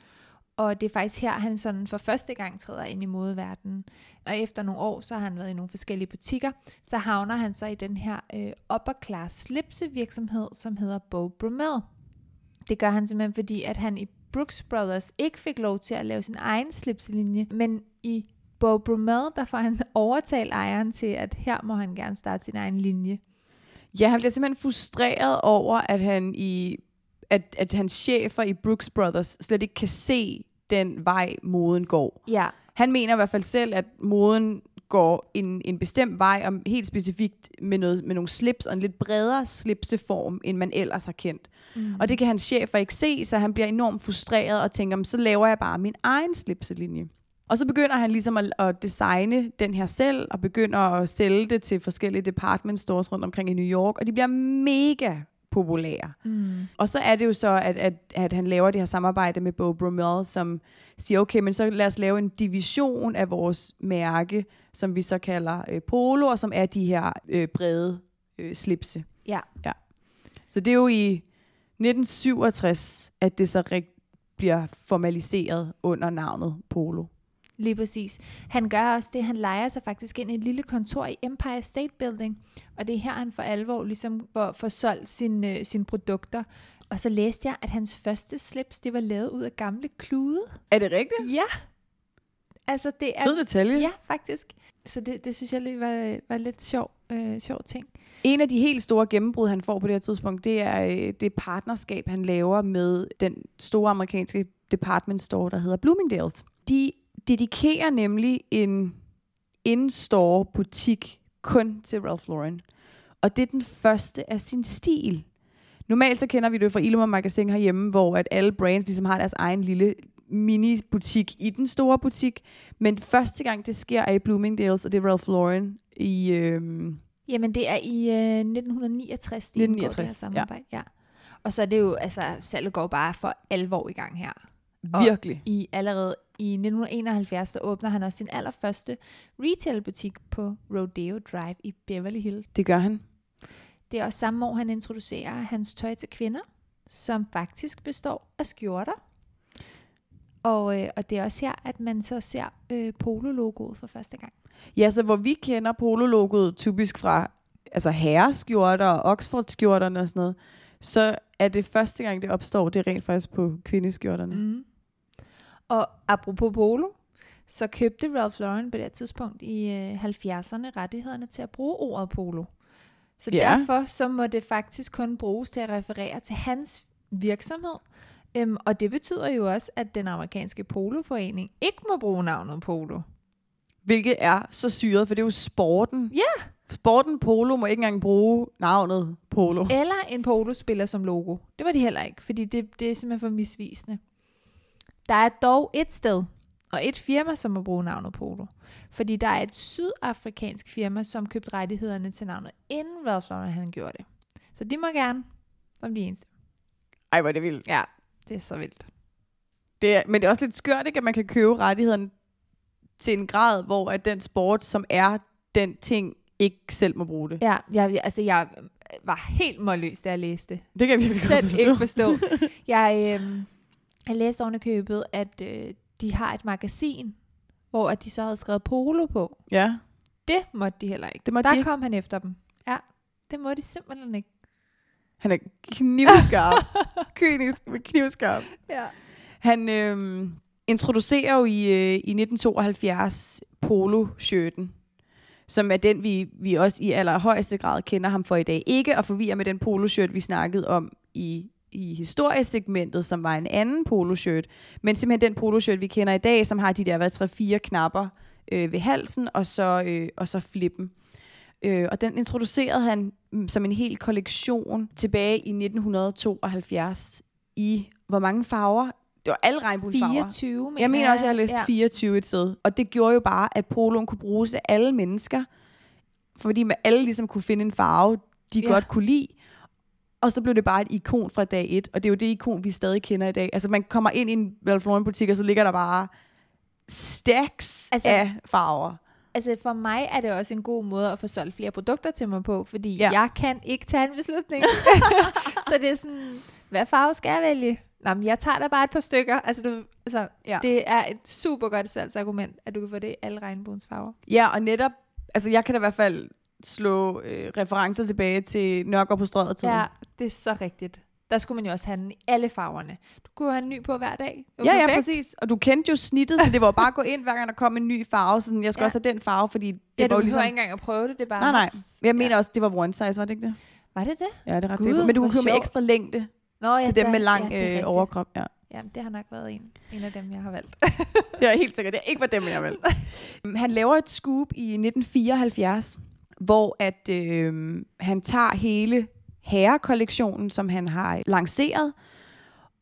Og det er faktisk her, han sådan for første gang træder ind i modeverdenen. Og efter nogle år, så har han været i nogle forskellige butikker. Så havner han så i den her øh, upper class slipsevirksomhed, som hedder Bo Brummel. Det gør han simpelthen, fordi at han i Brooks Brothers ikke fik lov til at lave sin egen slipselinje, men i Bo Brummel, der får han <laughs> overtalt ejeren til, at her må han gerne starte sin egen linje. Ja, han bliver simpelthen frustreret over, at han i at, at hans chefer i Brooks Brothers slet ikke kan se den vej, moden går. Ja. Han mener i hvert fald selv, at moden går en, en bestemt vej, om helt specifikt med, noget, med nogle slips og en lidt bredere slipseform, end man ellers har kendt. Mm. Og det kan hans chefer ikke se, så han bliver enormt frustreret og tænker, så laver jeg bare min egen slipselinje. Og så begynder han ligesom at, at designe den her selv, og begynder at sælge det til forskellige department stores rundt omkring i New York, og de bliver mega populære. Mm. Og så er det jo så, at, at, at han laver det her samarbejde med Bo Brummel, som siger, okay, men så lad os lave en division af vores mærke, som vi så kalder øh, polo, og som er de her øh, brede øh, slipse. Ja. ja. Så det er jo i 1967, at det så rigt bliver formaliseret under navnet Polo. Lige præcis. Han gør også det, han leger sig faktisk ind i et lille kontor i Empire State Building, og det er her, han for alvor ligesom får solgt sine, øh, sine produkter. Og så læste jeg, at hans første slips, det var lavet ud af gamle klude. Er det rigtigt? Ja. Altså, det er... Fed detalje. Ja, faktisk. Så det, det synes jeg lige var, var lidt sjov, øh, sjov ting. En af de helt store gennembrud, han får på det her tidspunkt, det er øh, det partnerskab, han laver med den store amerikanske department store, der hedder Bloomingdale's. De dedikerer nemlig en in-store butik kun til Ralph Lauren. Og det er den første af sin stil. Normalt så kender vi det fra Illumer Magazine herhjemme, hvor at alle brands ligesom har deres egen lille mini-butik i den store butik. Men første gang det sker er i Bloomingdale's, og det er Ralph Lauren i... Øhm, Jamen det er i øh, 1969, de 1969, det her samarbejde. Ja. ja. Og så er det jo, altså salget går bare for alvor i gang her. Virkelig. Og i allerede i 1971, der åbner han også sin allerførste retailbutik på Rodeo Drive i Beverly Hills. Det gør han. Det er også samme år, han introducerer hans tøj til kvinder, som faktisk består af skjorter. Og, øh, og det er også her, at man så ser øh, Polo-logoet for første gang. Ja, så hvor vi kender Polo-logoet typisk fra altså herreskjorter og Oxford-skjorterne og sådan noget, så er det første gang, det opstår, det er rent faktisk på kvindeskjorterne. Mm. Og apropos polo, så købte Ralph Lauren på det tidspunkt i øh, 70'erne rettighederne til at bruge ordet polo. Så Ja. derfor så må det faktisk kun bruges til at referere til hans virksomhed. Øhm, og det betyder jo også, at den amerikanske poloforening ikke må bruge navnet polo. Hvilket er så syret, for det er jo sporten. Ja. Sporten Polo må ikke engang bruge navnet Polo. Eller en polospiller som logo. Det var de heller ikke, fordi det, det er simpelthen for misvisende. Der er dog et sted, og et firma, som må bruge navnet Polo. Fordi der er et sydafrikansk firma, som købte rettighederne til navnet, inden Ralph Lauren han gjorde det. Så de må gerne, som de eneste. Ej, hvor er det vildt. Ja, det er så vildt. Det er, men det er også lidt skørt, ikke, at man kan købe rettighederne til en grad, hvor at den sport, som er den ting, ikke selv må bruge det. Ja, jeg, altså jeg var helt målløs, da jeg læste det. Det kan jeg virkelig godt slet ikke forstå. Jeg, øh, jeg læste oven købet, at øh, de har et magasin, hvor at de så havde skrevet polo på. Ja, Det måtte de heller ikke. det må Der de ikke. kom han efter dem. Ja, det må de simpelthen ikke. Han er knivskarp. <laughs> Kynisk med knivskarp. Ja. Han øhm, introducerer jo i, øh, i 1972 polo-shirten, som er den, vi, vi også i allerhøjeste grad kender ham for i dag. Ikke at forvirre med den poloshirt, vi snakkede om i, i historiesegmentet, som var en anden poloshirt, men simpelthen den poloshirt, vi kender i dag, som har de der hvad, 3-4 knapper øh, ved halsen, og så, øh, og så flippen. Øh, og den introducerede han mm, som en hel kollektion tilbage i 1972 i hvor mange farver? Det var alle regnbuefarver. 24, mener Jeg mener også, jeg har læst ja. ja. 24 et sted. Og det gjorde jo bare, at poloen kunne bruges af alle mennesker. Fordi man alle ligesom kunne finde en farve, de ja. godt kunne lide. Og så blev det bare et ikon fra dag et. Og det er jo det ikon, vi stadig kender i dag. Altså man kommer ind i en Ralph Lauren butik, og så ligger der bare stacks Altså- af farver. Altså for mig er det også en god måde at få solgt flere produkter til mig på, fordi ja. Ja. jeg kan ikke tage en beslutning. <laughs> så det er sådan, hvad farve skal jeg vælge? Nå, men jeg tager da bare et par stykker. Altså, du, altså Ja. det er et super godt salgsargument, at du kan få det i alle regnbuens farver. Ja, og netop, altså jeg kan da i hvert fald slå øh, referencer tilbage til Nørgaard på strøget tiden. Ja, det er så rigtigt. Der skulle man jo også have den i alle farverne. Du kunne have en ny på hver dag. Ja, ja, perfekt. præcis. Og du kendte jo snittet, så det var bare at gå ind, hver gang der kom en ny farve. Sådan, jeg skal Ja. ja. også have den farve, fordi det Ja, var jo ligesom... ikke engang at prøve det, det er bare... Nej, nej. Jeg mener ja. også, det var one size, var det ikke det? Var det det? Ja, det er ret Gud, sikkert. Men du kunne købe med ekstra længde. Nå, ja, til dem der- med lang ja, øh, overkrop. Ja. Ja, det har nok været en, en af dem, jeg har valgt. <laughs> Jeg er helt sikker, det er ikke var dem, jeg vil. <laughs> Han laver et scoop i 1974, hvor at øh, han tager hele herrekollektionen, som han har lanceret,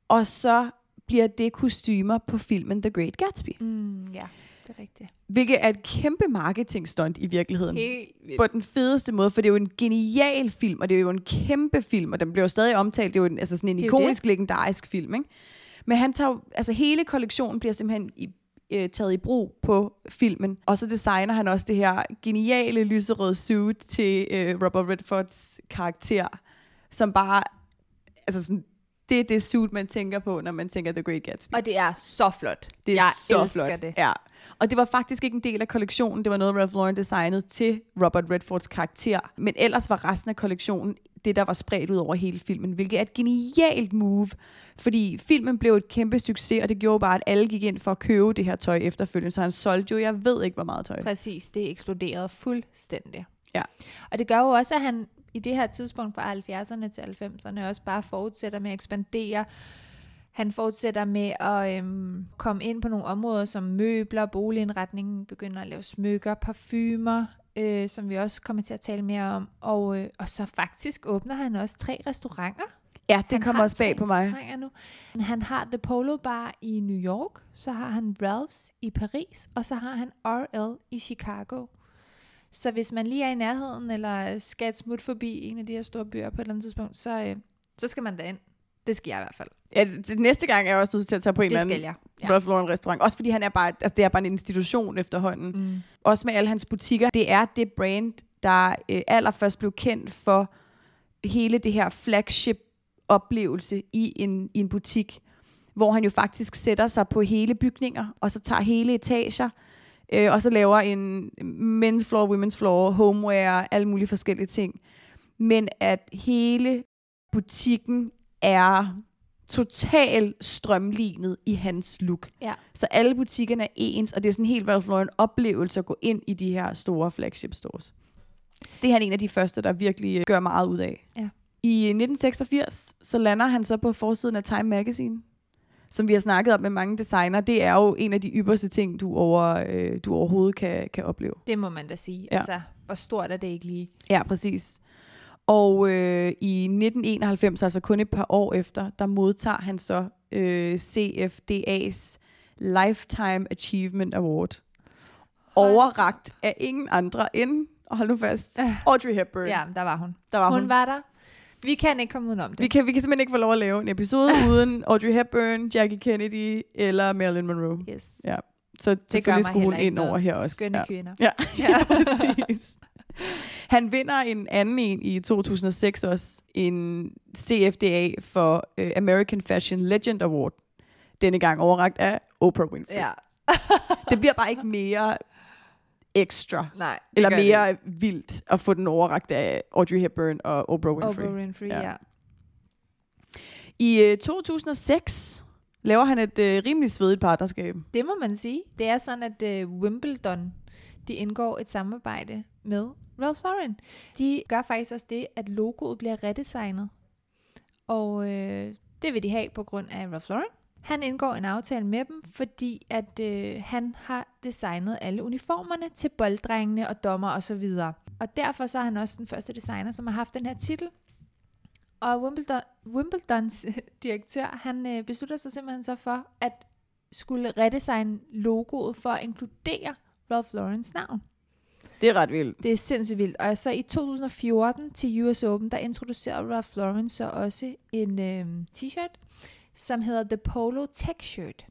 og så bliver det kostymer på filmen The Great Gatsby. Mm, ja, det er rigtigt. Hvilket er et kæmpe marketingstunt i virkeligheden. Helt vildt. på den fedeste måde, for det er jo en genial film, og det er jo en kæmpe film, og den bliver jo stadig omtalt. Det er jo en, altså sådan en Det ikonisk, legendarisk film, ikke? Men han tager altså hele kollektionen bliver simpelthen i, øh, taget i brug på filmen, og så designer han også det her geniale lyserøde suit til øh, Robert Redfords karakter, som bare, altså sådan, det er det suit, man tænker på, når man tænker The Great Gatsby. Og det er så flot. Det er jeg så elsker flot. det. Ja. Og det var faktisk ikke en del af kollektionen. Det var noget, Ralph Lauren designede til Robert Redfords karakter. Men ellers var resten af kollektionen det, der var spredt ud over hele filmen, hvilket er et genialt move. Fordi filmen blev et kæmpe succes, og det gjorde bare, at alle gik ind for at købe det her tøj efterfølgende. Så han solgte jo, jeg ved ikke, hvor meget tøj. Præcis, det eksploderede fuldstændig. Ja. Og det gør jo også, at han i det her tidspunkt fra 70'erne til 90'erne også bare fortsætter med at ekspandere. Han fortsætter med at øhm, komme ind på nogle områder som møbler, boligindretning, begynder at lave smykker, parfumer, øh, som vi også kommer til at tale mere om. Og, øh, og så faktisk åbner han også tre restauranter. Ja, det kommer også bag på mig. Nu. Han har The Polo Bar i New York, så har han Ralph's i Paris, og så har han RL i Chicago. Så hvis man lige er i nærheden, eller skal et smut forbi en af de her store byer på et eller andet tidspunkt, så, øh, så skal man derind. Det skal jeg i hvert fald. Ja, det, næste gang er jeg også nødt til at tage på en Det eller anden jeg. ja. Ralph Lauren restaurant. Også fordi han er bare, altså det er bare en institution efterhånden. Mm. også med alle hans butikker, det er det brand, der øh, allerførst blev kendt for hele det her flagship-oplevelse i en, i en butik, hvor han jo faktisk sætter sig på hele bygninger, og så tager hele etager, øh, og så laver en men's floor, women's floor, homeware, alle mulige forskellige ting. Men at hele butikken er totalt strømlignet i hans look. Ja. Så alle butikkerne er ens, og det er sådan en helt Ralph Lauren oplevelse at gå ind i de her store flagship stores. Det er han en af de første, der virkelig øh, gør meget ud af. Ja. I 1986, så lander han så på forsiden af Time Magazine, som vi har snakket om med mange designer. Det er jo en af de ypperste ting, du, over, øh, du overhovedet kan, kan opleve. Det må man da sige. Ja. Altså, hvor stort er det ikke lige? Ja, præcis. Og øh, i 1991, altså kun et par år efter, der modtager han så øh, CFDA's Lifetime Achievement Award. Overragt af ingen andre end, og hold nu fast, Audrey Hepburn. Ja, der var hun. der var Hun, hun. var der. Vi kan ikke komme udenom det. Vi kan, vi kan simpelthen ikke få lov at lave en episode <laughs> uden Audrey Hepburn, Jackie Kennedy eller Marilyn Monroe. Yes. Så Det selvfølgelig skulle hun ind over her også. Skønne Ja. kvinder. Ja, <laughs> ja. <laughs> præcis. <laughs> Han vinder en anden en i 2006 også, en CFDA for uh, American Fashion Legend Award. Denne gang overragt af Oprah Winfrey. Ja. <laughs> Det bliver bare ikke mere ekstra, Nej. eller gør det mere vildt at få den overragt af Audrey Hepburn og Oprah. Winfrey. Oprah Winfrey, Ja. ja. I uh, 2006 laver han et uh, rimelig svedigt partnerskab. Det må man sige. Det er sådan, at uh, Wimbledon, de indgår et samarbejde med Ralph Lauren. De gør faktisk også det, at logoet bliver redesignet. Og øh, det vil de have på grund af Ralph Lauren. Han indgår en aftale med dem, fordi at øh, han har designet alle uniformerne til bolddrengene og dommer og så videre. Og derfor så er han også den første designer, som har haft den her titel. Og Wimbledon, Wimbledons <laughs> direktør, han øh, beslutter sig simpelthen så for, at skulle redesigne logoet for at inkludere Ralph Laurens navn. Det er ret vildt. Det er sindssygt vildt. Og så i 2014 til US Open, der introducerede Ralph Lauren så også en øh, t-shirt, som hedder The Polo Tech Shirt.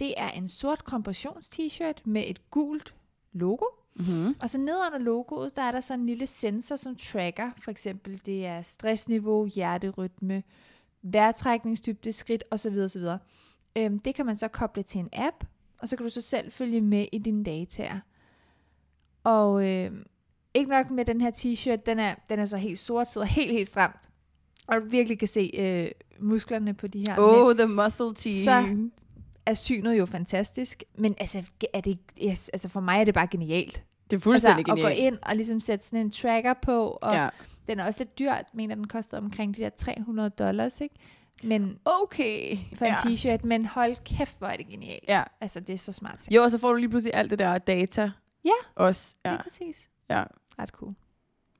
Det er en sort kompressions-t-shirt med et gult logo. Mm-hmm. Og så ned under logoet, der er der så en lille sensor, som tracker. For eksempel, det er stressniveau, hjerterytme, vejrtrækningsdybde, skridt osv. osv. Øhm, det kan man så koble til en app, og så kan du så selv følge med i dine dataer. Og øhm, ikke nok med den her t-shirt, den er, den er så helt sort, sidder helt, helt stramt. Og du virkelig kan se øh, musklerne på de her mænd Oh, the muscle tee. Så- er synet jo fantastisk, men altså, er det, yes, altså for mig er det bare genialt. det er fuldstændig altså, at gå genialt. ind og ligesom sætte sådan en tracker på, og ja. Ja. den er også lidt dyrt, jeg mener den koster omkring de der 300 dollars, ikke? Men Okay. for en t-shirt, men hold kæft, hvor er det genialt. Ja. Altså, det er så smart. Jo, og så får du lige pludselig alt det der data. Ja. Også. Ja. Lige præcis. ja. Ret cool.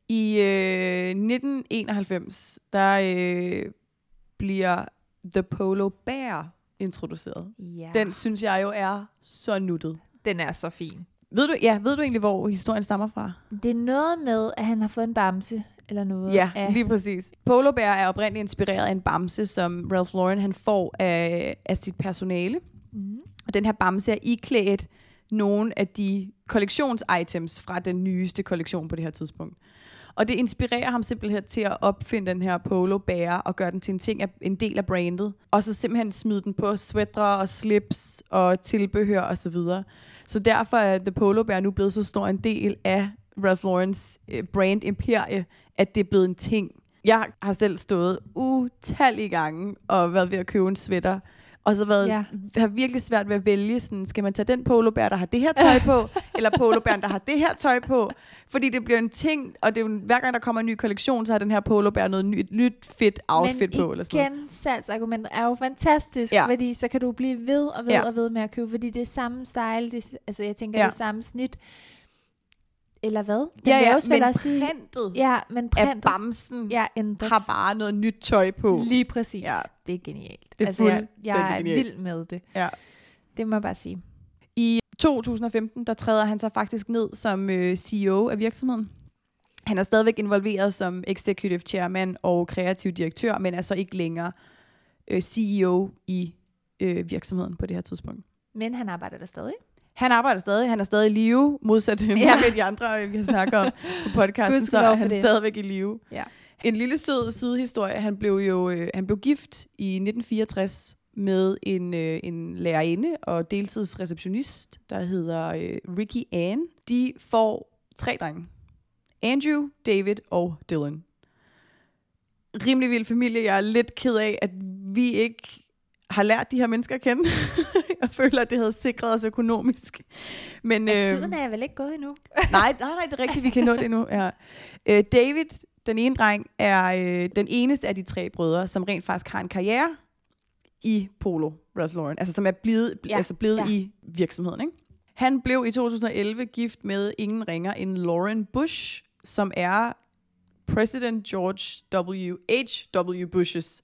I øh, 1991, der øh, bliver The Polo Bear introduceret. Ja. Den synes jeg jo er så nuttet. den er så fin. Ved du, ja, ved du egentlig, hvor historien stammer fra? Det er noget med, at han har fået en bamse, eller noget. Ja, af, lige præcis. Polo Bear er oprindeligt inspireret af en bamse, som Ralph Lauren han får af, af sit personale. Mm. Og den her bamse er iklædt nogle af de kollektionsitems fra den nyeste kollektion på det her tidspunkt. Og det inspirerer ham simpelthen til at opfinde den her polo bære og gøre den til en ting, af- en del af brandet. Og så simpelthen smide den på sweatre og slips og tilbehør osv. Så, videre. så derfor er The Polo Bear nu blevet så stor en del af Ralph Laurens øh, brand imperie, at det er blevet en ting. Jeg har selv stået utallige gange og været ved at købe en sweater, og så været, Ja. har virkelig svært ved at vælge, sådan, skal man tage den polobær, der har det her tøj på, <laughs> eller polobæren, der har det her tøj på, fordi det bliver en ting, og det er jo, hver gang der kommer en ny kollektion, så har den her polobær noget nyt, nyt fedt outfit Men på. Eller sådan igen, salgsargumentet er jo fantastisk, Ja. fordi så kan du blive ved og ved Ja. og ved med at købe, fordi det er samme style, det, altså jeg tænker, Ja. det samme snit. Eller hvad? Den Ja, ja, vel men også printet Ja, men af printet bamsen ja, ændres. har bare noget nyt tøj på. Lige præcis. Ja. Det er genialt. Det er altså, jeg, jeg er genialt. vild med det. Ja. Det må jeg bare sige. I 2015, der træder han så faktisk ned som øh, CEO af virksomheden. Han er stadigvæk involveret som executive chairman og kreativ direktør, men er så ikke længere øh, CEO i øh, virksomheden på det her tidspunkt. Men han arbejder der stadig. Han arbejder stadig, han er stadig i live, modsat ja. mange af de andre, øh, vi har snakket om <laughs> på podcasten, så er han det. stadigvæk i live. Ja. En lille sød sidehistorie, han blev jo øh, han blev gift i 1964 med en, øh, en lærerinde og deltidsreceptionist, der hedder øh, Ricky Ann. De får tre drenge. Andrew, David og Dylan. Rimelig vild familie. Jeg er lidt ked af, at vi ikke har lært de her mennesker at kende. <laughs> jeg føler, at det havde sikret os økonomisk. Men, Men øhm, tiden er vel ikke gået endnu. <laughs> nej, nej, nej, det er rigtigt, vi kan nå det nu. Ja. Øh, David, den ene dreng, er øh, den eneste af de tre brødre, som rent faktisk har en karriere i Polo Ralph Lauren, altså som er blevet, bl- Ja, altså blevet ja. i virksomheden. Ikke? Han blev i 2011 gift med ingen ringer end Lauren Bush, som er President George W. H.W. Bushes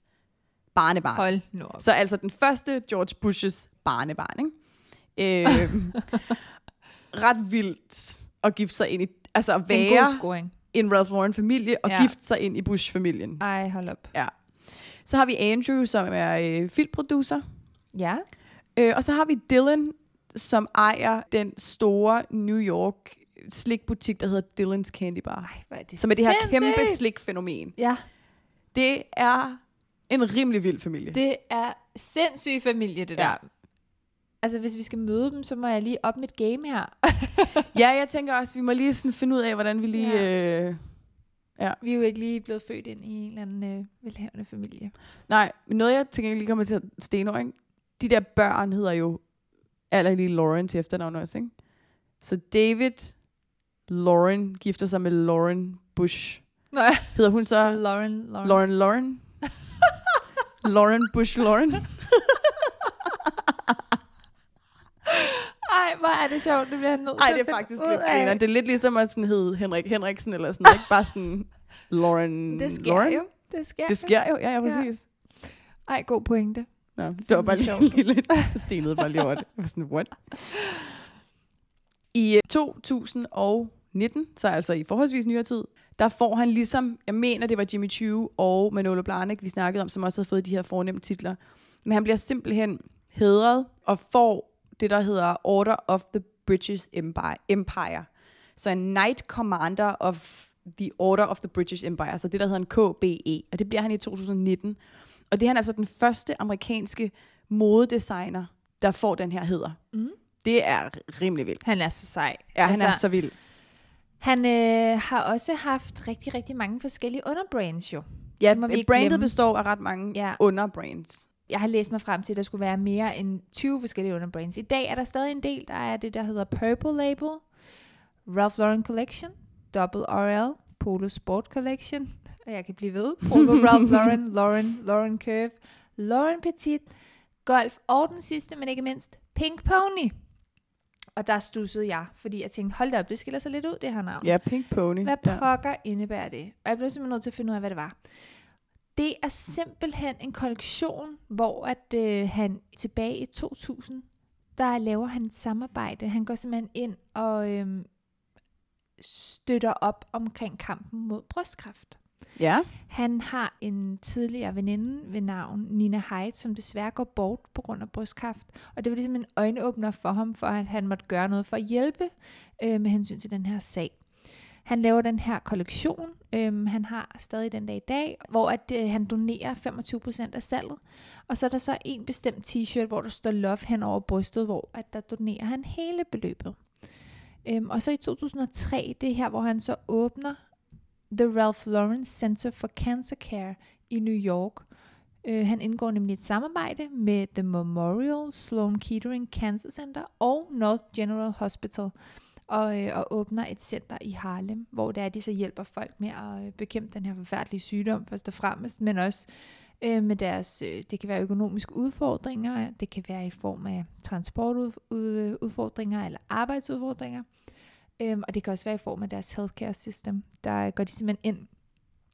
barnebarn. Hold nu op. Så altså den første George Bushes barnebarn, ikke? <laughs> Øh, ret vildt at gifte sig ind i, altså at En være god scoring. en Ralph Lauren familie og ja. Ja. gifte sig ind i Bush-familien. Ej, hold op. Så har vi Andrew, som er øh, filmproducer. Ja. Øh, og så har vi Dylan, som ejer den store New York slikbutik, der hedder Dylan's Candy Bar. Ej, hvor er det Som er det her sindssygt. kæmpe slikfænomen. Ja, Det er en rimelig vild familie. det er sindssyg familie, det Ja. der. Altså, hvis vi skal møde dem, så må jeg lige op mit game her. <laughs> Ja, jeg tænker også, vi må lige sådan finde ud af, hvordan vi lige... Ja. Øh, Vi er jo ikke lige blevet født ind i en eller anden øh, velhavende familie. nej, men noget jeg tænker, jeg lige kommer til at ikke? De der børn hedder jo aller lige Lauren til efternavn også, ikke? Så David Lauren gifter sig med Lauren Bush. Nej. Hedder hun så Lauren, Lauren. Lauren Lauren? Lauren Bush Lauren? Ej, hvor er det sjovt, det bliver jeg nødt til det er faktisk lidt af. griner. Det er lidt ligesom at sådan hedde Henrik Henriksen eller sådan noget. Ikke bare sådan Lauren Det sker Lauren. jo. Det sker. Det sker jo, ja, ja, Ja. præcis. Ej, god pointe. Nå, det var bare sjovt. lige <laughs> lidt, så stenede bare lige over det. Jeg var sådan, what? I øh, 2019, så altså i forholdsvis nyere tid, der får han ligesom, jeg mener det var Jimmy Choo og Manolo Blahnik, vi snakkede om, som også havde fået de her fornemme titler. Men han bliver simpelthen hedret og får det, der hedder Order of the British Empire. Empire. Så en Knight Commander of the Order of the British Empire, så det, der hedder en KBE. Og det bliver han i 2019. Og det er han altså den første amerikanske modedesigner, der får den her heder. Mm. Det er rimelig vildt. Han er så sej. Ja, han er så vild. Han øh, har også haft rigtig, rigtig mange forskellige underbrands jo. Ja, må vi brandet glemme. består af ret mange ja. underbrands. Jeg har læst mig frem til, at der skulle være mere end 20 forskellige underbrands. I dag er der stadig en del. Der er det, der hedder Purple Label, Ralph Lauren Collection, Double RL, Polo Sport Collection, og jeg kan blive ved. Polo <laughs> Ralph Lauren, Lauren, Lauren Curve, Lauren Petit, golf og den sidste, men ikke mindst, Pink Pony. Og der stussede jeg, fordi jeg tænkte, hold da op, det skiller sig lidt ud, det her navn. Ja, Pink Pony. Hvad ja. pokker indebærer det? Og jeg blev simpelthen nødt til at finde ud af, hvad det var. Det er simpelthen en kollektion, hvor at øh, han tilbage i 2000, der laver han et samarbejde. Han går simpelthen ind og øh, støtter op omkring kampen mod brystkræft. Ja. Han har en tidligere veninde ved navn Nina Heidt, som desværre går bort på grund af brystkræft. Og det var ligesom en øjenåbner for ham, for at han måtte gøre noget for at hjælpe øh, med hensyn til den her sag. Han laver den her kollektion, øhm, han har stadig den dag i dag, hvor at, øh, han donerer 25% af salget. Og så er der så en bestemt t-shirt, hvor der står love hen over brystet, hvor at der donerer han hele beløbet. Øhm, og så i 2003, det er her, hvor han så åbner The Ralph Lauren Center for Cancer Care i New York. Øh, han indgår nemlig et samarbejde med The Memorial Sloan Kettering Cancer Center og North General Hospital og, øh, og åbner et center i Harlem, hvor det er, de så hjælper folk med at øh, bekæmpe den her forfærdelige sygdom først og fremmest, men også øh, med deres, øh, det kan være økonomiske udfordringer, det kan være i form af transportudfordringer eller arbejdsudfordringer, øhm, og det kan også være i form af deres healthcare system, der går de simpelthen ind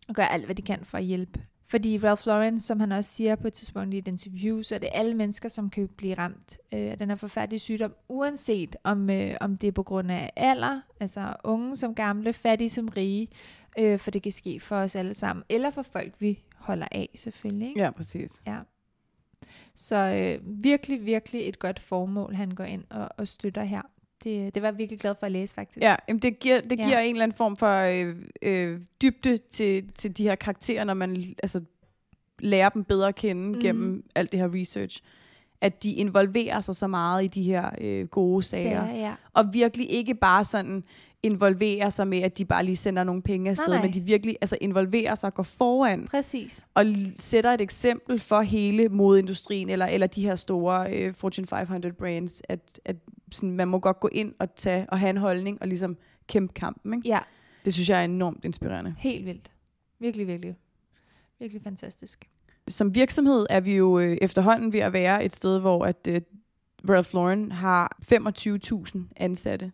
og gør alt, hvad de kan for at hjælpe. Fordi Ralph Lauren, som han også siger på et tidspunkt i et interview, så er det alle mennesker, som kan blive ramt øh, af den her forfærdelige sygdom, uanset om, øh, om det er på grund af alder, altså unge som gamle, fattige som rige, øh, for det kan ske for os alle sammen, eller for folk, vi holder af selvfølgelig. Ikke? Ja, præcis. Ja. Så øh, virkelig, virkelig et godt formål, han går ind og, og støtter her. Det, det var jeg virkelig glad for at læse, faktisk. Ja, jamen det giver, det Ja. giver en eller anden form for øh, øh, dybde til, til de her karakterer, når man altså, lærer dem bedre at kende mm. gennem alt det her research. At de involverer sig så meget i de her øh, gode sager. Så, ja. Og virkelig ikke bare sådan involverer sig med, at de bare lige sender nogle penge afsted, Nej, nej. men de virkelig altså, involverer sig og går foran Præcis. og sætter et eksempel for hele modeindustrien, eller, eller de her store øh, Fortune 500 brands, at, at sådan, man må godt gå ind og tage og have en holdning og ligesom kæmpe kampen. Ikke? Ja, Det synes jeg er enormt inspirerende. helt vildt. Virkelig, virkelig. Virkelig fantastisk. Som virksomhed er vi jo øh, efterhånden ved at være et sted, hvor at øh, Ralph Lauren har 25.000 ansatte,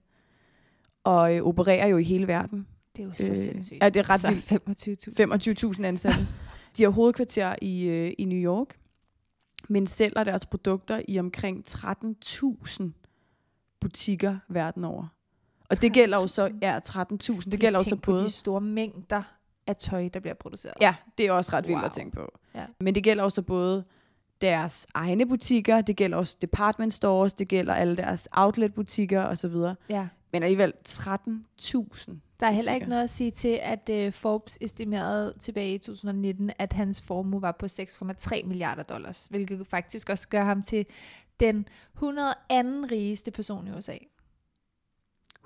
og øh, opererer jo i hele verden. Det er jo så Øh, sindssygt. ja, det er ret vildt. 25.000 ansatte. <laughs> De har hovedkvarter i, øh, i New York, men sælger deres produkter i omkring 13.000 butikker verden over. Og det gælder jo så, 13.000? ja, 13.000. Det gælder jo så Tænk på både... de store mængder af tøj, der bliver produceret. Ja, det er også ret vildt Wow. at tænke på. Ja. Men det gælder også både deres egne butikker, det gælder også department stores, det gælder alle deres outlet-butikker osv. ja. Men alligevel 13.000. Der er heller ikke noget at sige til, at uh, Forbes estimerede tilbage i 2019, at hans formue var på 6,3 milliarder dollars, hvilket faktisk også gør ham til den 102. rigeste person i USA.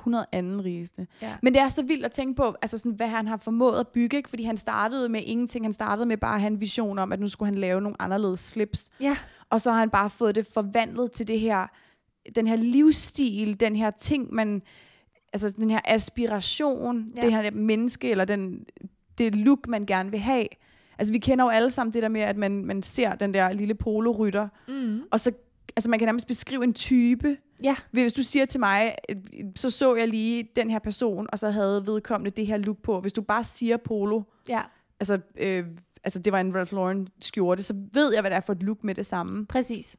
100 anden rigeste. Ja. Men det er så vildt at tænke på, altså sådan, hvad han har formået at bygge, ikke? fordi han startede med ingenting. Han startede med bare at have en vision om, at nu skulle han lave nogle anderledes slips. Ja. Og så har han bare fået det forvandlet til det her, den her livsstil, den her ting, man, altså den her aspiration, Ja. det her menneske, eller den, det look, man gerne vil have. Altså vi kender jo alle sammen det der med, at man, man ser den der lille polorytter, Mm. og så, altså man kan nærmest beskrive en type, Ja. hvis du siger til mig, så så jeg lige den her person, og så havde vedkommende det her look på. Hvis du bare siger polo, Ja, altså, øh, altså det var en Ralph Lauren skjorte, så ved jeg, hvad det er for et look med det samme. præcis.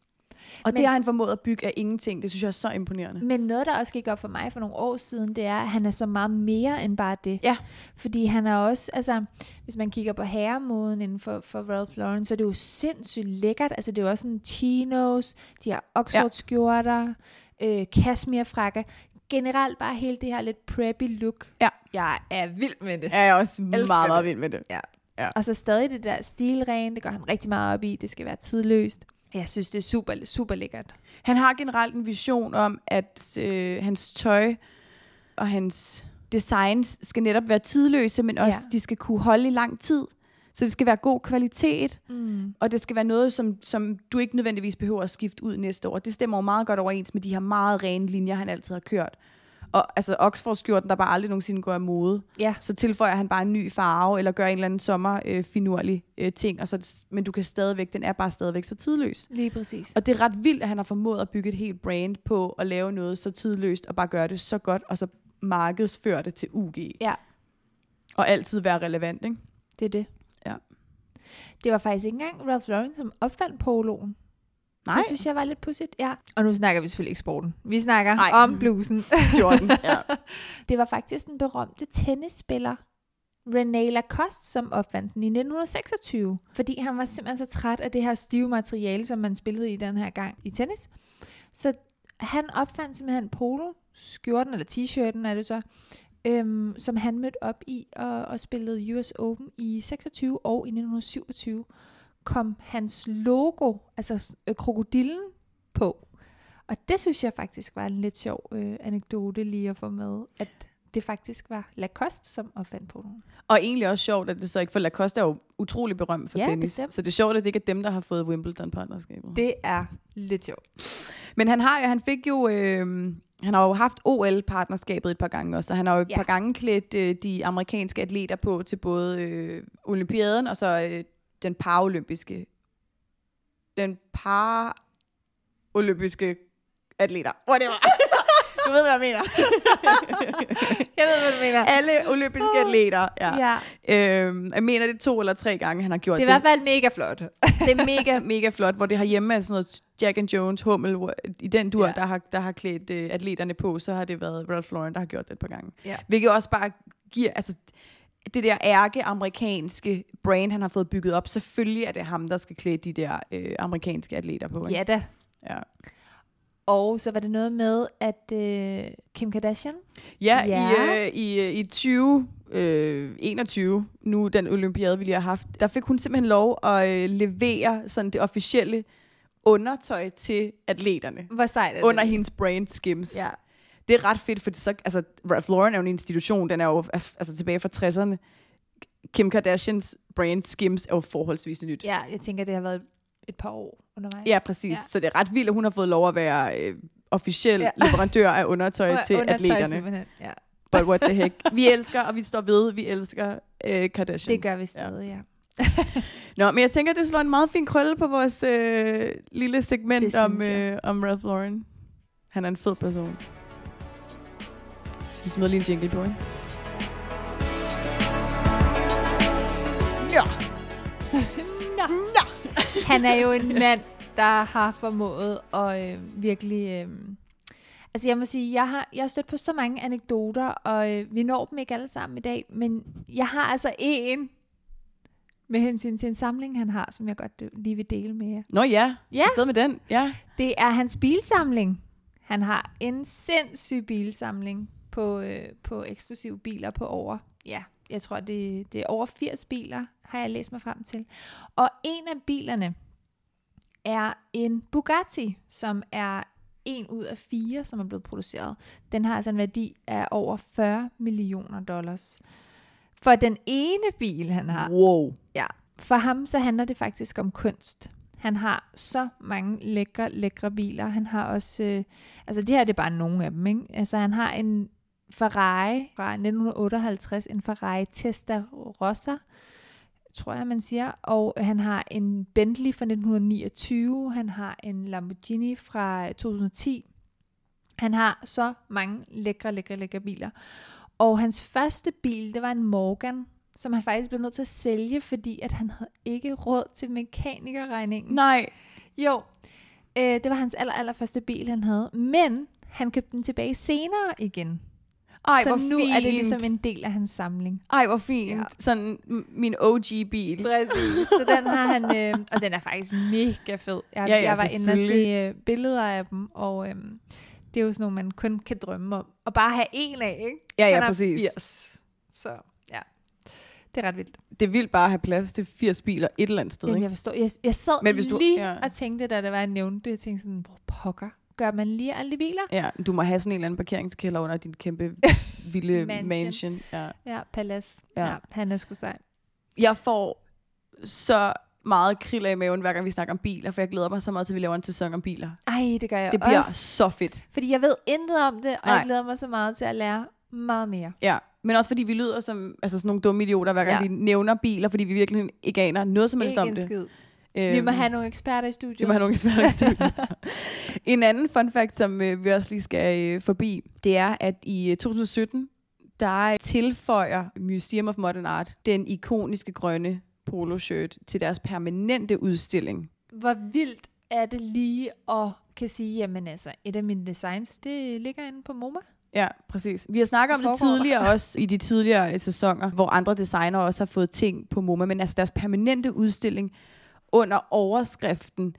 Og Men- det har han formået at bygge af ingenting. Det synes jeg er så imponerende. Men noget, der også gik op for mig for nogle år siden, det er, at han er så meget mere end bare det. Ja. Fordi han er også, altså, hvis man kigger på herremoden inden for, for Ralph Lauren, så er det jo sindssygt lækkert. Altså, det er jo også sådan chinos, de har Oxford-skjorter, øh, cashmere-frakker. Generelt bare hele det her lidt preppy look. Ja. Jeg er vild med det. Jeg er også meget, Elsker meget det. vild med det. Og så stadig det der stilren, det går han rigtig meget op i. Det skal være tidløst. Jeg synes, det er super, super lækkert. Han har generelt en vision om, at øh, hans tøj og hans designs skal netop være tidløse, men også Ja. de skal kunne holde i lang tid. Så det skal være god kvalitet, Mm. og det skal være noget, som, som du ikke nødvendigvis behøver at skifte ud næste år. Det stemmer jo meget godt overens med de her meget rene linjer, han altid har kørt. Og altså Oxford-skjorten, der bare aldrig nogensinde går af mode. Ja. Så tilføjer han bare en ny farve, eller gør en eller anden sommerfinurlig øh, ting. Og så, men du kan stadigvæk, den er bare stadigvæk så tidløs. Lige præcis. Og det er ret vildt, at han har formået at bygge et helt brand på at lave noget så tidløst, og bare gøre det så godt, og så markedsføre det til UG. Ja. Og altid være relevant, ikke? Det er det. Ja. Det var faktisk ikke engang Ralph Lauren, som opfandt poloen. Nej, Det synes jeg var lidt pudsigt. Ja. Og nu snakker vi selvfølgelig ikke sporten. Vi snakker Nej. om blusen. <laughs> skjorten. ja. <laughs> Det var faktisk den berømte tennisspiller René Lacoste, som opfandt den i 1926. Fordi han var simpelthen så træt af det her stive materiale, som man spillede i den her gang i tennis. Så han opfandt simpelthen polo, skjorten eller t-shirten er det så, øhm, som han mødte op i og, og spillede US Open i 26 og i 1927 kom hans logo, altså øh, krokodillen, på. Og det synes jeg faktisk var en lidt sjov øh, anekdote lige at få med, at det faktisk var Lacoste, som opfandt poloen. Og egentlig også sjovt, at det så ikke, for Lacoste er jo utrolig berømt for Ja, tennis. bestemt. Så det er sjovt, at det ikke er dem, der har fået Wimbledon-partnerskabet. Det er lidt sjovt. Men han har jo, han fik jo, øh, han har jo haft OL-partnerskabet et par gange også, så han har jo et Ja. par gange klædt øh, de amerikanske atleter på til både øh, olympiaden og så øh, den paralympiske, den paralympiske atleter. Whatever. <laughs> du ved, hvad jeg mener. <laughs> Jeg ved, hvad du mener. Alle olympiske atleter. Ja. Ja. Øhm, jeg mener, det er to eller tre gange, han har gjort Det er i hvert fald mega flot. det er mega, mega flot, hvor det har hjemme er sådan noget Jack and Jones, Hummel, i den dur, ja. der, har, der har klædt øh, atleterne på, så har det været Ralph Lauren, der har gjort det et par gange. Ja. Hvilket også bare giver, altså det der ærke-amerikanske brand, han har fået bygget op, selvfølgelig er det ham, der skal klæde de der øh, amerikanske atleter på. Ikke? Ja da. Ja. Og så var det noget med, at øh, Kim Kardashian, Ja, Ja. i, øh, i, øh, i 20, øh, 21, nu den olympiade, vi lige har haft, der fik hun simpelthen lov at øh, levere sådan det officielle undertøj til atleterne. hvor sejt er under det? hendes brand Skims. Ja. Det er ret fedt, fordi så, altså, Ralph Lauren er jo en institution, den er jo altså, tilbage fra 60'erne. Kim Kardashians brand Skims er jo forholdsvis nyt. ja, jeg tænker, det har været et par år undervejs. Ja, præcis. Ja. Så det er ret vildt, at hun har fået lov at være øh, officiel Ja. leverandør af undertøj <laughs> til Undertøj atleterne. simpelthen. Ja. But what the heck. Vi elsker, og vi står ved, vi elsker øh, Kardashians. Det gør vi stadig, ja. Ja. <laughs> Nå, men jeg tænker, det slår en meget fin krølle på vores øh, lille segment om, øh, om Ralph Lauren. Han er en fed person. Vi smider lige en jingle på, ikke? Ja. <laughs> Nå. Nå. Han er jo en mand, der har formået at øh, virkelig... Øh, altså jeg må sige, jeg har, jeg har stødt på så mange anekdoter, og øh, vi når dem ikke alle sammen i dag, men jeg har altså en med hensyn til en samling, han har, som jeg godt lige vil dele med jer. Nå ja, Ja. afsted med den. Ja. Det er hans bilsamling. Han har en sindssyg bilsamling på, øh, på eksklusive biler på over, ja, jeg tror, det, det er over 80 biler, har jeg læst mig frem til. Og en af bilerne er en Bugatti, som er en ud af fire, som er blevet produceret. Den har altså en værdi af over 40 millioner dollars. For den ene bil, han har, Wow. Ja, for ham så handler det faktisk om kunst. Han har så mange lækre, lækre biler. Han har også, øh, altså det her det er bare nogle af dem, ikke? Altså han har en Ferrari fra 1958, en Ferrari Testarossa, tror jeg man siger, og han har en Bentley fra 1929, han har en Lamborghini fra 2010. Han har så mange lækre, lækre, lækre biler. Og hans første bil, det var en Morgan, som han faktisk blev nødt til at sælge, fordi at han havde ikke råd til mekanikerregningen. Nej. Jo, øh, det var hans aller, aller første bil, han havde. Men han købte den tilbage senere igen. Ej, så hvor nu fint. er det ligesom en del af hans samling. Ej, hvor fint. Ja. Sådan min OG-bil. Præcis. Så den har han, øh, og den er faktisk mega fed. Jeg, Ja, ja, jeg var inde og se øh, billeder af dem, og øh, det er jo sådan nogle, man kun kan drømme om. Og bare have en af, ikke? Ja, ja, han er præcis. 80. Så ja, det er ret vildt. Det er vildt bare at have plads til 80 biler et eller andet sted, Jamen, ikke? jeg forstår. Jeg, jeg sad Men hvis du- lige ja. og tænkte, da det var, jeg nævnte det, jeg tænkte sådan, hvor pokker gør man lige alle de biler? Ja, du må have sådan en eller anden parkeringskælder under din kæmpe <laughs> vilde Mansion. mansion. Ja. Ja, Palace. Ja. Ja. han er sgu sej. Jeg får så meget kriller i maven, hver gang vi snakker om biler, for jeg glæder mig så meget til, at vi laver en sæson om biler. Ej, det gør jeg Det bliver også. så fedt. Fordi jeg ved intet om det, og Nej. jeg glæder mig så meget til at lære meget mere. Ja, men også fordi vi lyder som altså sådan nogle dumme idioter, hver gang Ja. vi nævner biler, fordi vi virkelig ikke aner noget som helst Ikke om det. skid. Øhm, Vi må have nogle eksperter i studiet. vi må have nogle eksperter i <laughs> studiet. en anden fun fact, som øh, vi også lige skal øh, forbi, det er, at i øh, 2017, der tilføjer Museum of Modern Art den ikoniske grønne poloshirt til deres permanente udstilling. Hvor vildt er det lige at kan sige, jamen altså, et af mine designs, det ligger inde på MoMA. Ja, præcis. Vi har snakket om det der? tidligere <laughs> også i de tidligere øh, sæsoner, hvor andre designer også har fået ting på MoMA, men altså deres permanente udstilling under overskriften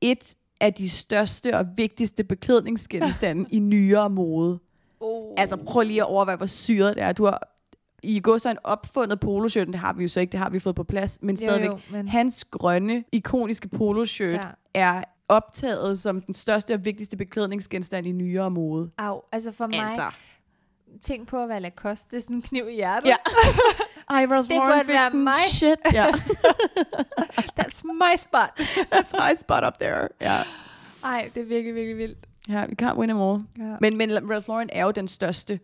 et af de største og vigtigste beklædningsgenstande <laughs> i nyere mode. Oh. Altså prøv lige at overveje, hvor syret det er. Du har i går så en opfundet poloshirten, det har vi jo så ikke, det har vi fået på plads, men stadigvæk. Jo, jo, men, Hans grønne, ikoniske poloshirt ja. er optaget som den største og vigtigste beklædningsgenstand i nyere mode. Au, altså for mig, Altså. tænk på at være Lacoste, det er sådan en kniv i hjertet. Ja. <laughs> Ralph Det Lauren burde være mig. Shit, <laughs> ja. That's my spot. <laughs> That's my spot up there. Ja. Ej, det er virkelig, virkelig vildt. Ja, we can't win them all. Ja. Men, men Ralph Lauren er jo den største.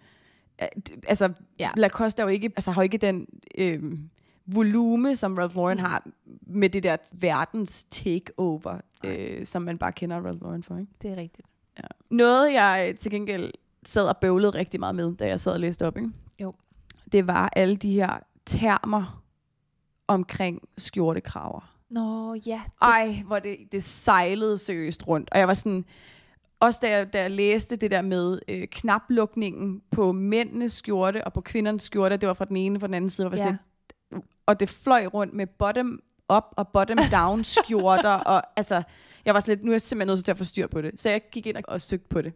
Øh, Altså, Ja. Lacoste er jo ikke, altså, har jo ikke den øhm, volume, som Ralph Lauren Mm. mm. har med det der verdens takeover, øh, som man bare kender Ralph Lauren for. Ikke? Det er rigtigt. Ja. Noget, jeg øh, til gengæld sad og bøvlede rigtig meget med, da jeg sad og læste op, ikke? Jo. det var alle de her termer omkring skjortekraver. Nå, ja. Ej, hvor det, det sejlede seriøst rundt. Og jeg var sådan, også da jeg, da jeg læste det der med øh, knaplukningen på mændenes skjorte og på kvindernes skjorte, det var fra den ene og fra den anden side, var sådan Ja. lidt, og det fløj rundt med bottom up og bottom down <laughs> skjorter, og altså, jeg var sådan lidt, nu er jeg simpelthen nødt til at få styr på det. Så jeg gik ind og, og søgte på det.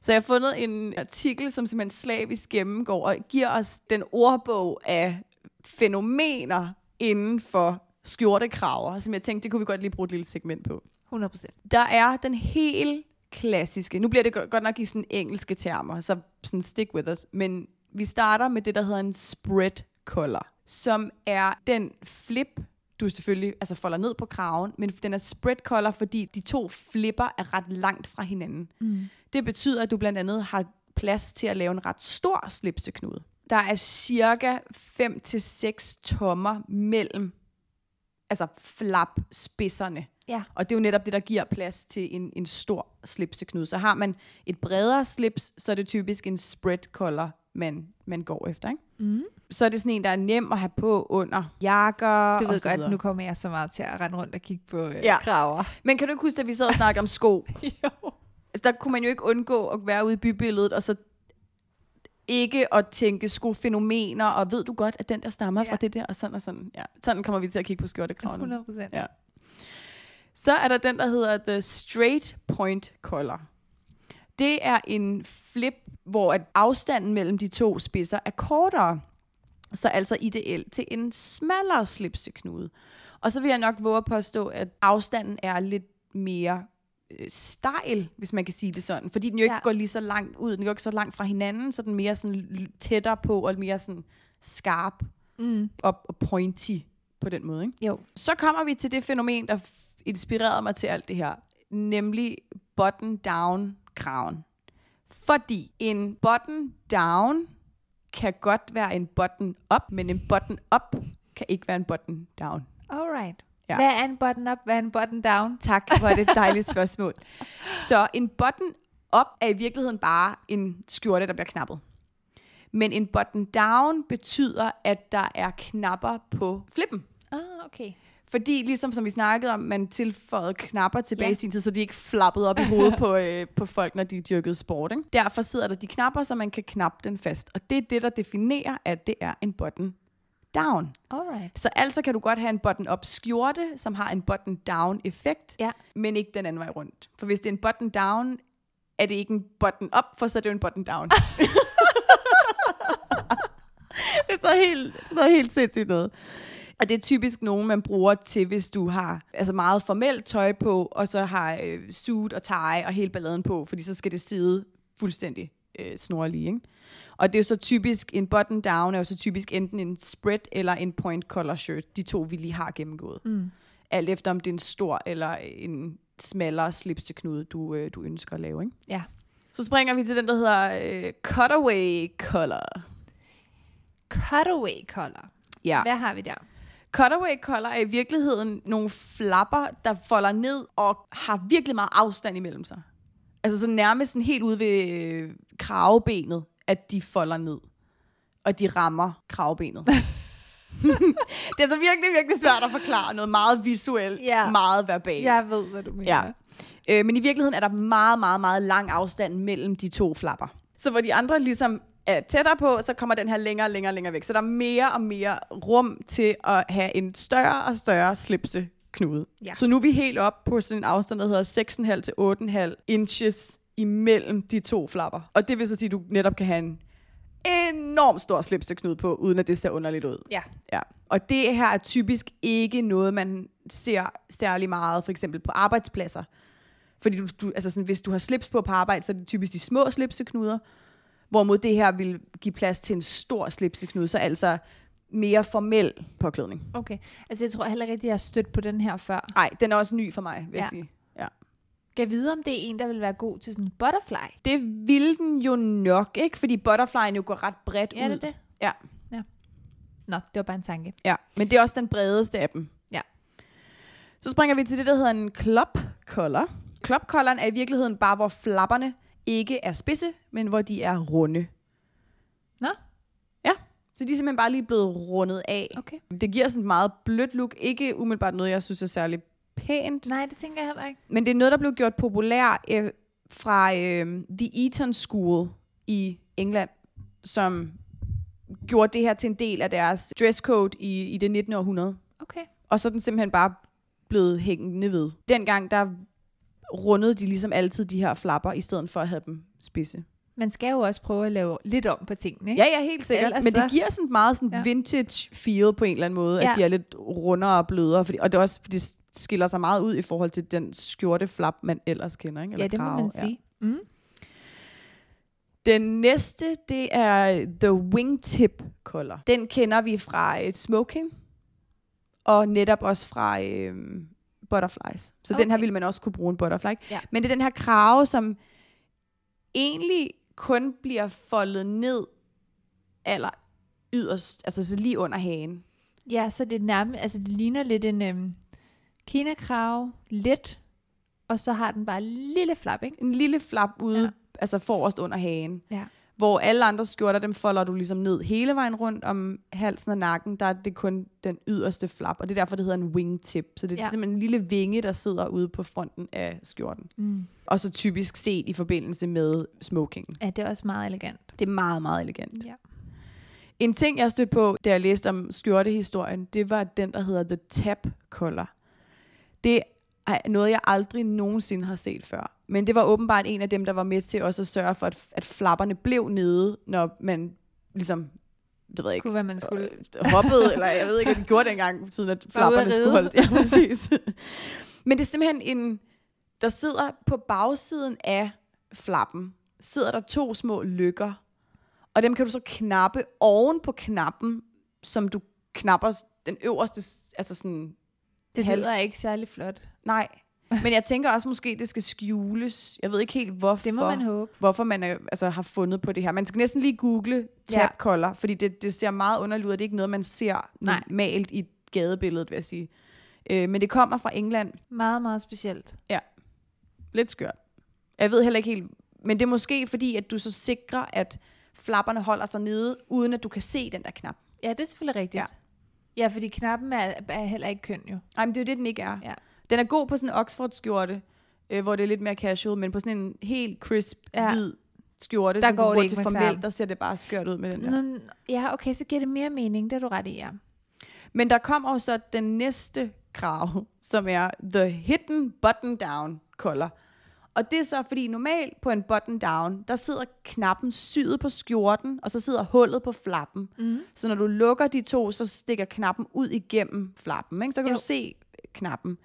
Så jeg har fundet en artikel, som simpelthen slavisk gennemgår og giver os den ordbog af fænomener inden for skjortekraver, som jeg tænkte, det kunne vi godt lige bruge et lille segment på. 100 procent. Der er den helt klassiske, nu bliver det go- godt nok i sådan engelske termer, så sådan stick with us, men vi starter med det, der hedder en spread collar, som er den flip, du selvfølgelig altså folder ned på kraven, men den er spread collar, fordi de to flipper er ret langt fra hinanden. Mm. Det betyder, at du blandt andet har plads til at lave en ret stor slipseknude. Der er cirka 5-6 tommer mellem altså flapspidserne. Ja. Og det er jo netop det, der giver plads til en, en stor slipseknude. Så har man et bredere slips, så er det typisk en spread collar, man, man går efter. Ikke? Mm. Så er det sådan en, der er nem at have på under jakker og ved så godt, nu kommer jeg så meget til at rende rundt og kigge på øh, Ja. kraver. Men kan du ikke huske, at vi sad og snakkede om sko? <laughs> jo. Altså, der kunne man jo ikke undgå at være ude i bybilledet, og så ikke at tænke skofænomener, og ved du godt, at den der stammer Ja. fra det der, og sådan og sådan. Ja. Sådan kommer vi til at kigge på skjortekraven. 100 procent. Ja. Så er der den, der hedder The Straight Point Collar. Det er en flip, hvor at afstanden mellem de to spidser er kortere. Så altså ideelt til en smallere slipseknude. Og så vil jeg nok våge at påstå, at afstanden er lidt mere øh, stejl, hvis man kan sige det sådan. Fordi den jo ikke Ja. går lige så langt ud, den går ikke så langt fra hinanden, så den er mere sådan tættere på, og mere sådan skarp Mm. og, og pointy på den måde. Ikke? Jo. Så kommer vi til det fænomen, der inspirerede mig til alt det her, nemlig button-down kraven. Fordi en button-down kan godt være en button-up, men en button-up kan ikke være en button-down. Alright. Ja. Hvad er en button up? Hvad er en button down? Tak, er det et dejligt spørgsmål. Så en button-up er i virkeligheden bare en skjorte, der bliver knappet. Men en button-down betyder, at der er knapper på flippen. Ah, okay. Fordi ligesom som vi snakkede om, man tilføjede knapper tilbage Ja. i sin tid, så de ikke flappede op i hovedet på, øh, på folk, når de dyrkede sport. Ikke? Derfor sidder der de knapper, så man kan knappe den fast. Og det er det, der definerer, at det er en button down. Alright. Så altså kan du godt have en button-up skjorte, som har en button-down effekt, Ja. men ikke den anden vej rundt. For hvis det er en button-down, er det ikke en button-up, for så er det jo en button-down. <laughs> det er så helt, så helt sindssygt noget. Og det er typisk nogen, man bruger til, hvis du har altså meget formelt tøj på, og så har øh, suit og tie og hele balladen på, fordi så skal det sidde fuldstændig øh, snorlige. Ikke? Og det er så typisk, en button down er jo så typisk enten en spread eller en point collar shirt, de to vi lige har gennemgået. Mm. alt efter om det er en stor eller en smallere slipseknude, du, øh, du ønsker at lave. Ikke? Ja. Så springer vi til den, der hedder øh, cutaway collar. Cutaway collar. Ja. Hvad har vi der? Cutaway collar er i virkeligheden nogle flapper, der folder ned og har virkelig meget afstand imellem sig. Altså så nærmest sådan helt ude ved øh, kravebenet, at de folder ned. Og de rammer kravebenet. <laughs> det er så virkelig, virkelig svært at forklare noget meget visuelt, Ja. meget verbalt. Jeg ved, hvad du mener. Ja. Øh, men i virkeligheden er der meget, meget, meget lang afstand mellem de to flapper. Så hvor de andre ligesom er tættere på, så kommer den her længere og længere, længere væk. Så der er mere og mere rum til at have en større og større slipseknude. Ja. Så nu er vi helt op på sådan en afstand, der hedder 6,5 til 8,5 inches imellem de to flapper. Og det vil så sige, at du netop kan have en enormt stor slipseknude på, uden at det ser underligt ud. Ja. Ja. Og det her er typisk ikke noget, man ser særlig meget, for eksempel på arbejdspladser. Fordi du, du, altså sådan, hvis du har slips på på arbejde, så er det typisk de små slipseknuder, hvorimod det her vil give plads til en stor slipseknude, så altså mere formel påklædning. Okay. Altså, jeg tror heller ikke, at jeg har stødt på den her før. Nej, den er også ny for mig, vil ja. jeg Ja. sige. Ja. Kan vide, om det er en, der vil være god til sådan en butterfly? Det vil den jo nok, ikke? Fordi butterflyen jo går ret bredt Er ud. det det? Ja. ja. Nå, det var bare en tanke. Ja, men det er også den bredeste af dem. Ja. Så springer vi til det, der hedder en club collar. Club collaren er i virkeligheden bare, hvor flapperne ikke er spidse, men hvor de er runde. Nå, Ja, så de er simpelthen bare lige blevet rundet af. okay. Det giver sådan et meget blødt look. Ikke umiddelbart noget, jeg synes er særlig pænt. Nej, det tænker jeg heller ikke. Men det er noget, der blev gjort populær øh, fra øh, The Eton School i England, som gjorde det her til en del af deres dresscode i, i det 19. århundrede. Okay. Og så er den simpelthen bare blevet hængende ved. Dengang, der rundede de ligesom altid de her flapper, i stedet for at have dem spidse. Man skal jo også prøve at lave lidt om på tingene, ikke? Ja, ja, helt sikkert. Ellers Men det giver sådan et meget sådan Ja. vintage feel på en eller anden måde, Ja. at de er lidt rundere og blødere. Fordi, og det er også, fordi det skiller sig meget ud i forhold til den skjorte flap, man ellers kender. Ikke? Eller ja det må krave. man sige. Ja. Mm. Den næste, det er The Wingtip collar. Den kender vi fra et smoking, og netop også fra øhm, butterflies. Så okay. den her ville man også kunne bruge en butterfly. Ja. Men det er den her krave, som egentlig kun bliver foldet ned aller yderst, altså så lige under hagen. Ja, så det er nærmest, altså det ligner lidt en øhm, kinakrave, lidt, og så har den bare en lille flap, ikke? En lille flap ude. Ja. altså forrest under hagen. Ja. Hvor alle andre skjorter, dem folder du ligesom ned hele vejen rundt om halsen og nakken. Der er det kun den yderste flap, og det er derfor, det hedder en wingtip. Så det er ja. Simpelthen en lille vinge, der sidder ude på fronten af skjorten. Mm. Og så typisk set i forbindelse med smoking. Ja, det er også meget elegant. Det er meget, meget elegant. Ja. En ting, jeg stødte på, da jeg læste om skjortehistorien, det var den, der hedder The Tap Collar. Det er noget, jeg aldrig nogensinde har set før. Men det var åbenbart en af dem, der var med til også at sørge for, at, at flapperne blev nede, når man ligesom, det ved jeg ikke, hvad man skulle. øh, hoppede, eller jeg ved ikke, hvad de gjorde dengang, siden at flapperne skulle holde. Ja, præcis. <laughs> Men det er simpelthen en, der sidder på bagsiden af flappen, sidder der to små lykker, og dem kan du så knappe oven på knappen, som du knapper den øverste, altså sådan, Det hals. lyder ikke særlig flot. nej. Men jeg tænker også, måske det skal skjules. Jeg ved ikke helt, hvorfor Det må man håbe. hvorfor man er, altså, har fundet på det her. Man skal næsten lige google tab collar, fordi det, det ser meget underligt ud, og det er ikke noget, man ser Nej. normalt i gadebilledet, vil jeg sige. Øh, men det kommer fra England. Meget, meget specielt. Lidt skørt. Jeg ved heller ikke helt, men det er måske fordi, at du så sikrer, at flapperne holder sig nede, uden at du kan se den der knap. Ja, det er selvfølgelig rigtigt. Ja. Ja, fordi knappen er, er heller ikke køn jo. Nej, men det er jo det, den ikke er. Ja. Den er god på sådan en Oxford-skjorte, øh, hvor det er lidt mere casual, men på sådan en helt crisp, ja. Hvid skjorte, Der som går du det bruger ikke til formelt, der ser det bare skørt ud med den der. Nå, ja, okay, så giver det mere mening. Det er du ret i, ja. Men der kommer så den næste krav, som er The Hidden Button Down collar. Og det er så, fordi normalt på en button down, der sidder knappen syet på skjorten, og så sidder hullet på flappen. Mm. Så når du lukker de to, så stikker knappen ud igennem flappen. Ikke? Så kan Jo. du se knappen.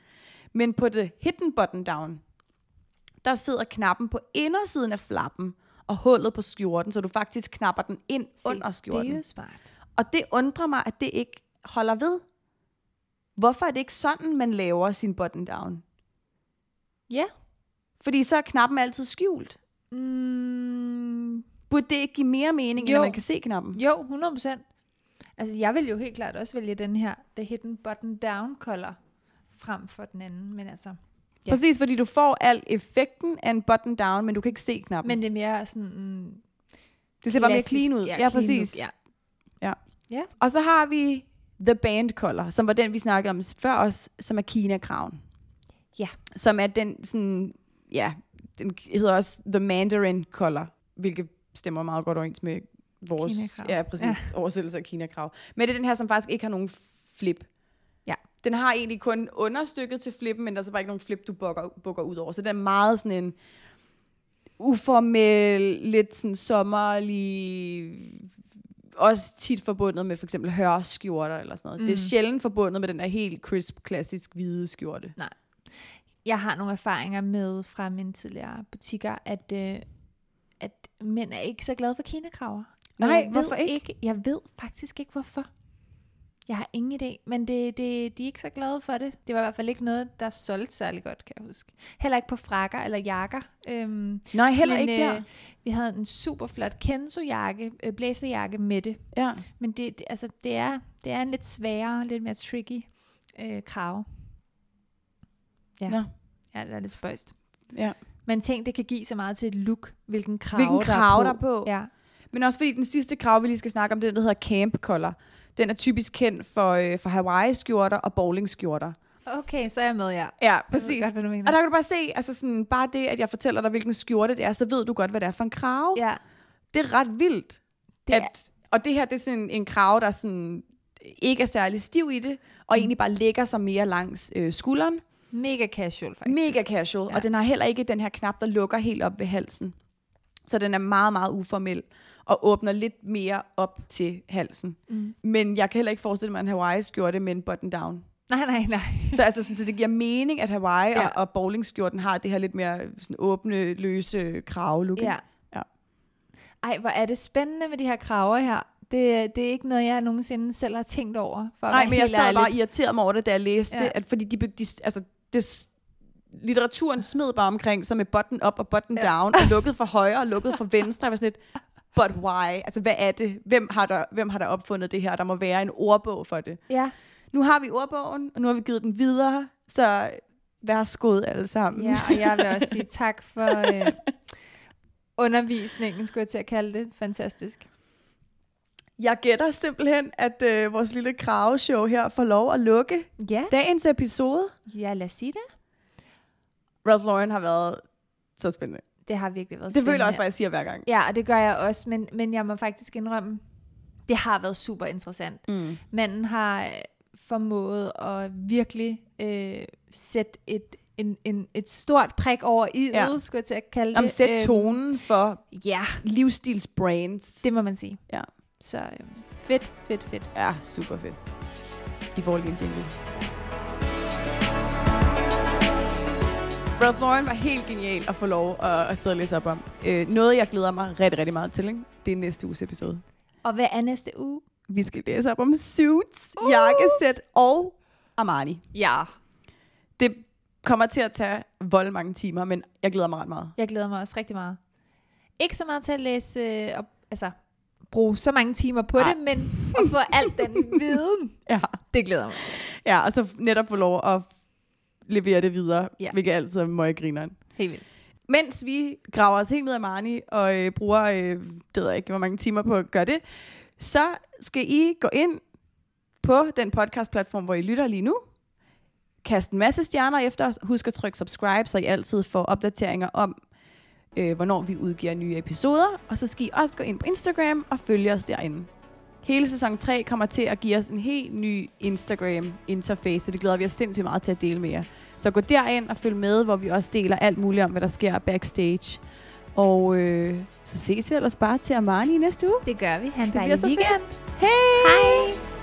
Men på The Hidden Button Down, der sidder knappen på indersiden af flappen, og hullet på skjorten, så du faktisk knapper den ind Se, under Det skjorten. er jo smart. Og det undrer mig, at det ikke holder ved. hvorfor er det ikke sådan, man laver sin button down? Ja. Fordi så er knappen altid skjult. Mm, Burde det ikke give mere mening, end Jo. at man kan se knappen? jo, 100%. Altså, jeg vil jo helt klart også vælge den her, The Hidden Button Down color, frem for den anden. Men altså, Ja. Præcis, fordi du får al effekten af en button down, men du kan ikke se knappen. men det er mere sådan... Mm, det ser bare mere clean ud. Ja, clean præcis. look, ja. Og så har vi The Band Color, som var den, vi snakkede om før os, som er Kina Crown. Ja. Som er den sådan, ja, den hedder også The Mandarin Color, hvilket stemmer meget godt overens med vores, Kinakrav. ja, præcis, ja. oversættelse af Kina Krav. Men det er den her, som faktisk ikke har nogen flip. Ja. Den har egentlig kun understykket til flippen, men der er så bare ikke nogen flip, du bukker, bukker ud over. Så den er meget sådan en uformel, lidt sådan sommerlig, også tit forbundet med for eksempel hørskjorter eller sådan noget. Mm. Det er Mm. sjældent forbundet med den der helt crisp, klassisk hvide skjorte. Jeg har nogle erfaringer med fra mine tidligere butikker, at, øh, at mænd er ikke så glade for kinekraver. Og Nej, jeg hvorfor ikke? Jeg ved faktisk ikke, hvorfor. Jeg har ingen idé, men det, det, de er ikke så glade for det. Det var i hvert fald ikke noget, der solgte særlig godt, kan jeg huske. Heller ikke på frakker eller jakker. Øhm, Nej, heller sådan ikke der. øh, Vi havde en super flot Kenzo-jakke, øh, blæserjakke med det. Ja. Men det, det, altså, det, er, det er en lidt sværere, lidt mere tricky øh, krav. Ja. Nå. ja, det er lidt spøjst. Ja. Men tænk, det kan give så meget til et look, hvilken krav, Hvilken der, krav er der på. er på. Ja. Men også fordi den sidste krav, vi lige skal snakke om, det er den, der hedder Camp Color. Den er typisk kendt for, øh, for Hawaii-skjorter og bowling-skjorter. Okay, så er jeg med, ja. Ja, præcis. godt, hvad du mener. Og der kan du bare se, altså sådan, bare det, at jeg fortæller dig, hvilken skjorte det er, så ved du godt, hvad det er for en krav. Ja, Det er ret vildt. det er, At, og det her, det er sådan en, en krav, der sådan ikke er særlig stiv i det, og Mm. egentlig bare lægger sig mere langs øh, skulderen. Mega casual, faktisk. Mega casual, Ja. og den har heller ikke den her knap, der lukker helt op ved halsen. Så den er meget, meget uformel og åbner lidt mere op til halsen. Mm. Men jeg kan heller ikke forestille mig en Hawaii-skjorte med en button down. Nej, nej, nej. Så, altså, sådan, så det giver mening, at Hawaii Ja. og, og bowlingskjorten har det her lidt mere sådan, åbne, løse krave-look. Ja. Ja. Ej, hvor er det spændende med de her kraver her. Det, det er ikke noget, jeg nogensinde selv har tænkt over. For at Nej, men jeg sad ærlig. bare og irriterede mig over det, da jeg læste Ja. at fordi de, de altså, det, litteraturen smed bare omkring sig med button up og button Ja. ja. down, og lukket fra højre og lukket fra venstre. Jeg var sådan lidt, but why? Altså, hvad er det? Hvem har, der, hvem har der opfundet det her? Der må være en ordbog for det. Ja, Nu har vi ordbogen, og nu har vi givet den videre, så værsgod alle sammen. ja, og jeg vil også sige tak for øh, <laughs> undervisningen, skulle jeg til at kalde det. Fantastisk. Jeg gætter simpelthen, at øh, vores lille kraveshow her får lov at lukke Ja, dagens episode. ja lad os sige det. Ralph Lauren har været så spændende. Det har virkelig været Det føler jeg spændende. også bare, jeg siger hver gang. Ja, og det gør jeg også, men, men jeg må faktisk indrømme, det har været super interessant. Mm. Manden har øh, formået at virkelig øh, sætte et, en, en, et stort prik over i Ja. skulle jeg til at kalde det. Om sæt Øhm, tonen for Ja, livsstilsbrands. det må man sige. Ja. Så øh, fedt, fedt, fedt. er super fedt. I får lige en jingle. Ralph Lauren var helt genial at få lov at, at sidde og læse op om. Øh, noget, jeg glæder mig rigtig, rigtig meget til, ikke? det er næste uges episode. Og hvad er næste uge? Vi skal læse op om suits, Uh! jakkesæt og Armani. Ja. Det kommer til at tage vold mange timer, men jeg glæder mig ret meget. Jeg glæder mig også rigtig meget. Ikke så meget til at læse, øh, og, altså bruge så mange timer på Nej. det, men at få alt den <laughs> viden, Ja. det glæder mig til. ja, og så netop få lov at levere det videre, ja. hvilket altid er møggrineren. Helt vildt. Mens vi graver os helt ned af Marni og øh, bruger, øh, det ved jeg ikke, hvor mange timer på at gøre det, så skal I gå ind på den podcast-platform, hvor I lytter lige nu. Kast en masse stjerner efter os. Husk at trykke subscribe, så I altid får opdateringer om, øh, hvornår vi udgiver nye episoder. Og så skal I også gå ind på Instagram og følge os derinde. Hele sæson 3 kommer til at give os en helt ny Instagram-interface, så det glæder vi os sindssygt meget til at dele med jer. Så gå derind og følg med, hvor vi også deler alt muligt om, hvad der sker backstage. Og øh, så ses vi ellers bare til Armani i næste uge. Det gør vi. Han bliver dejlig så fedt. weekend. Hej! Hej!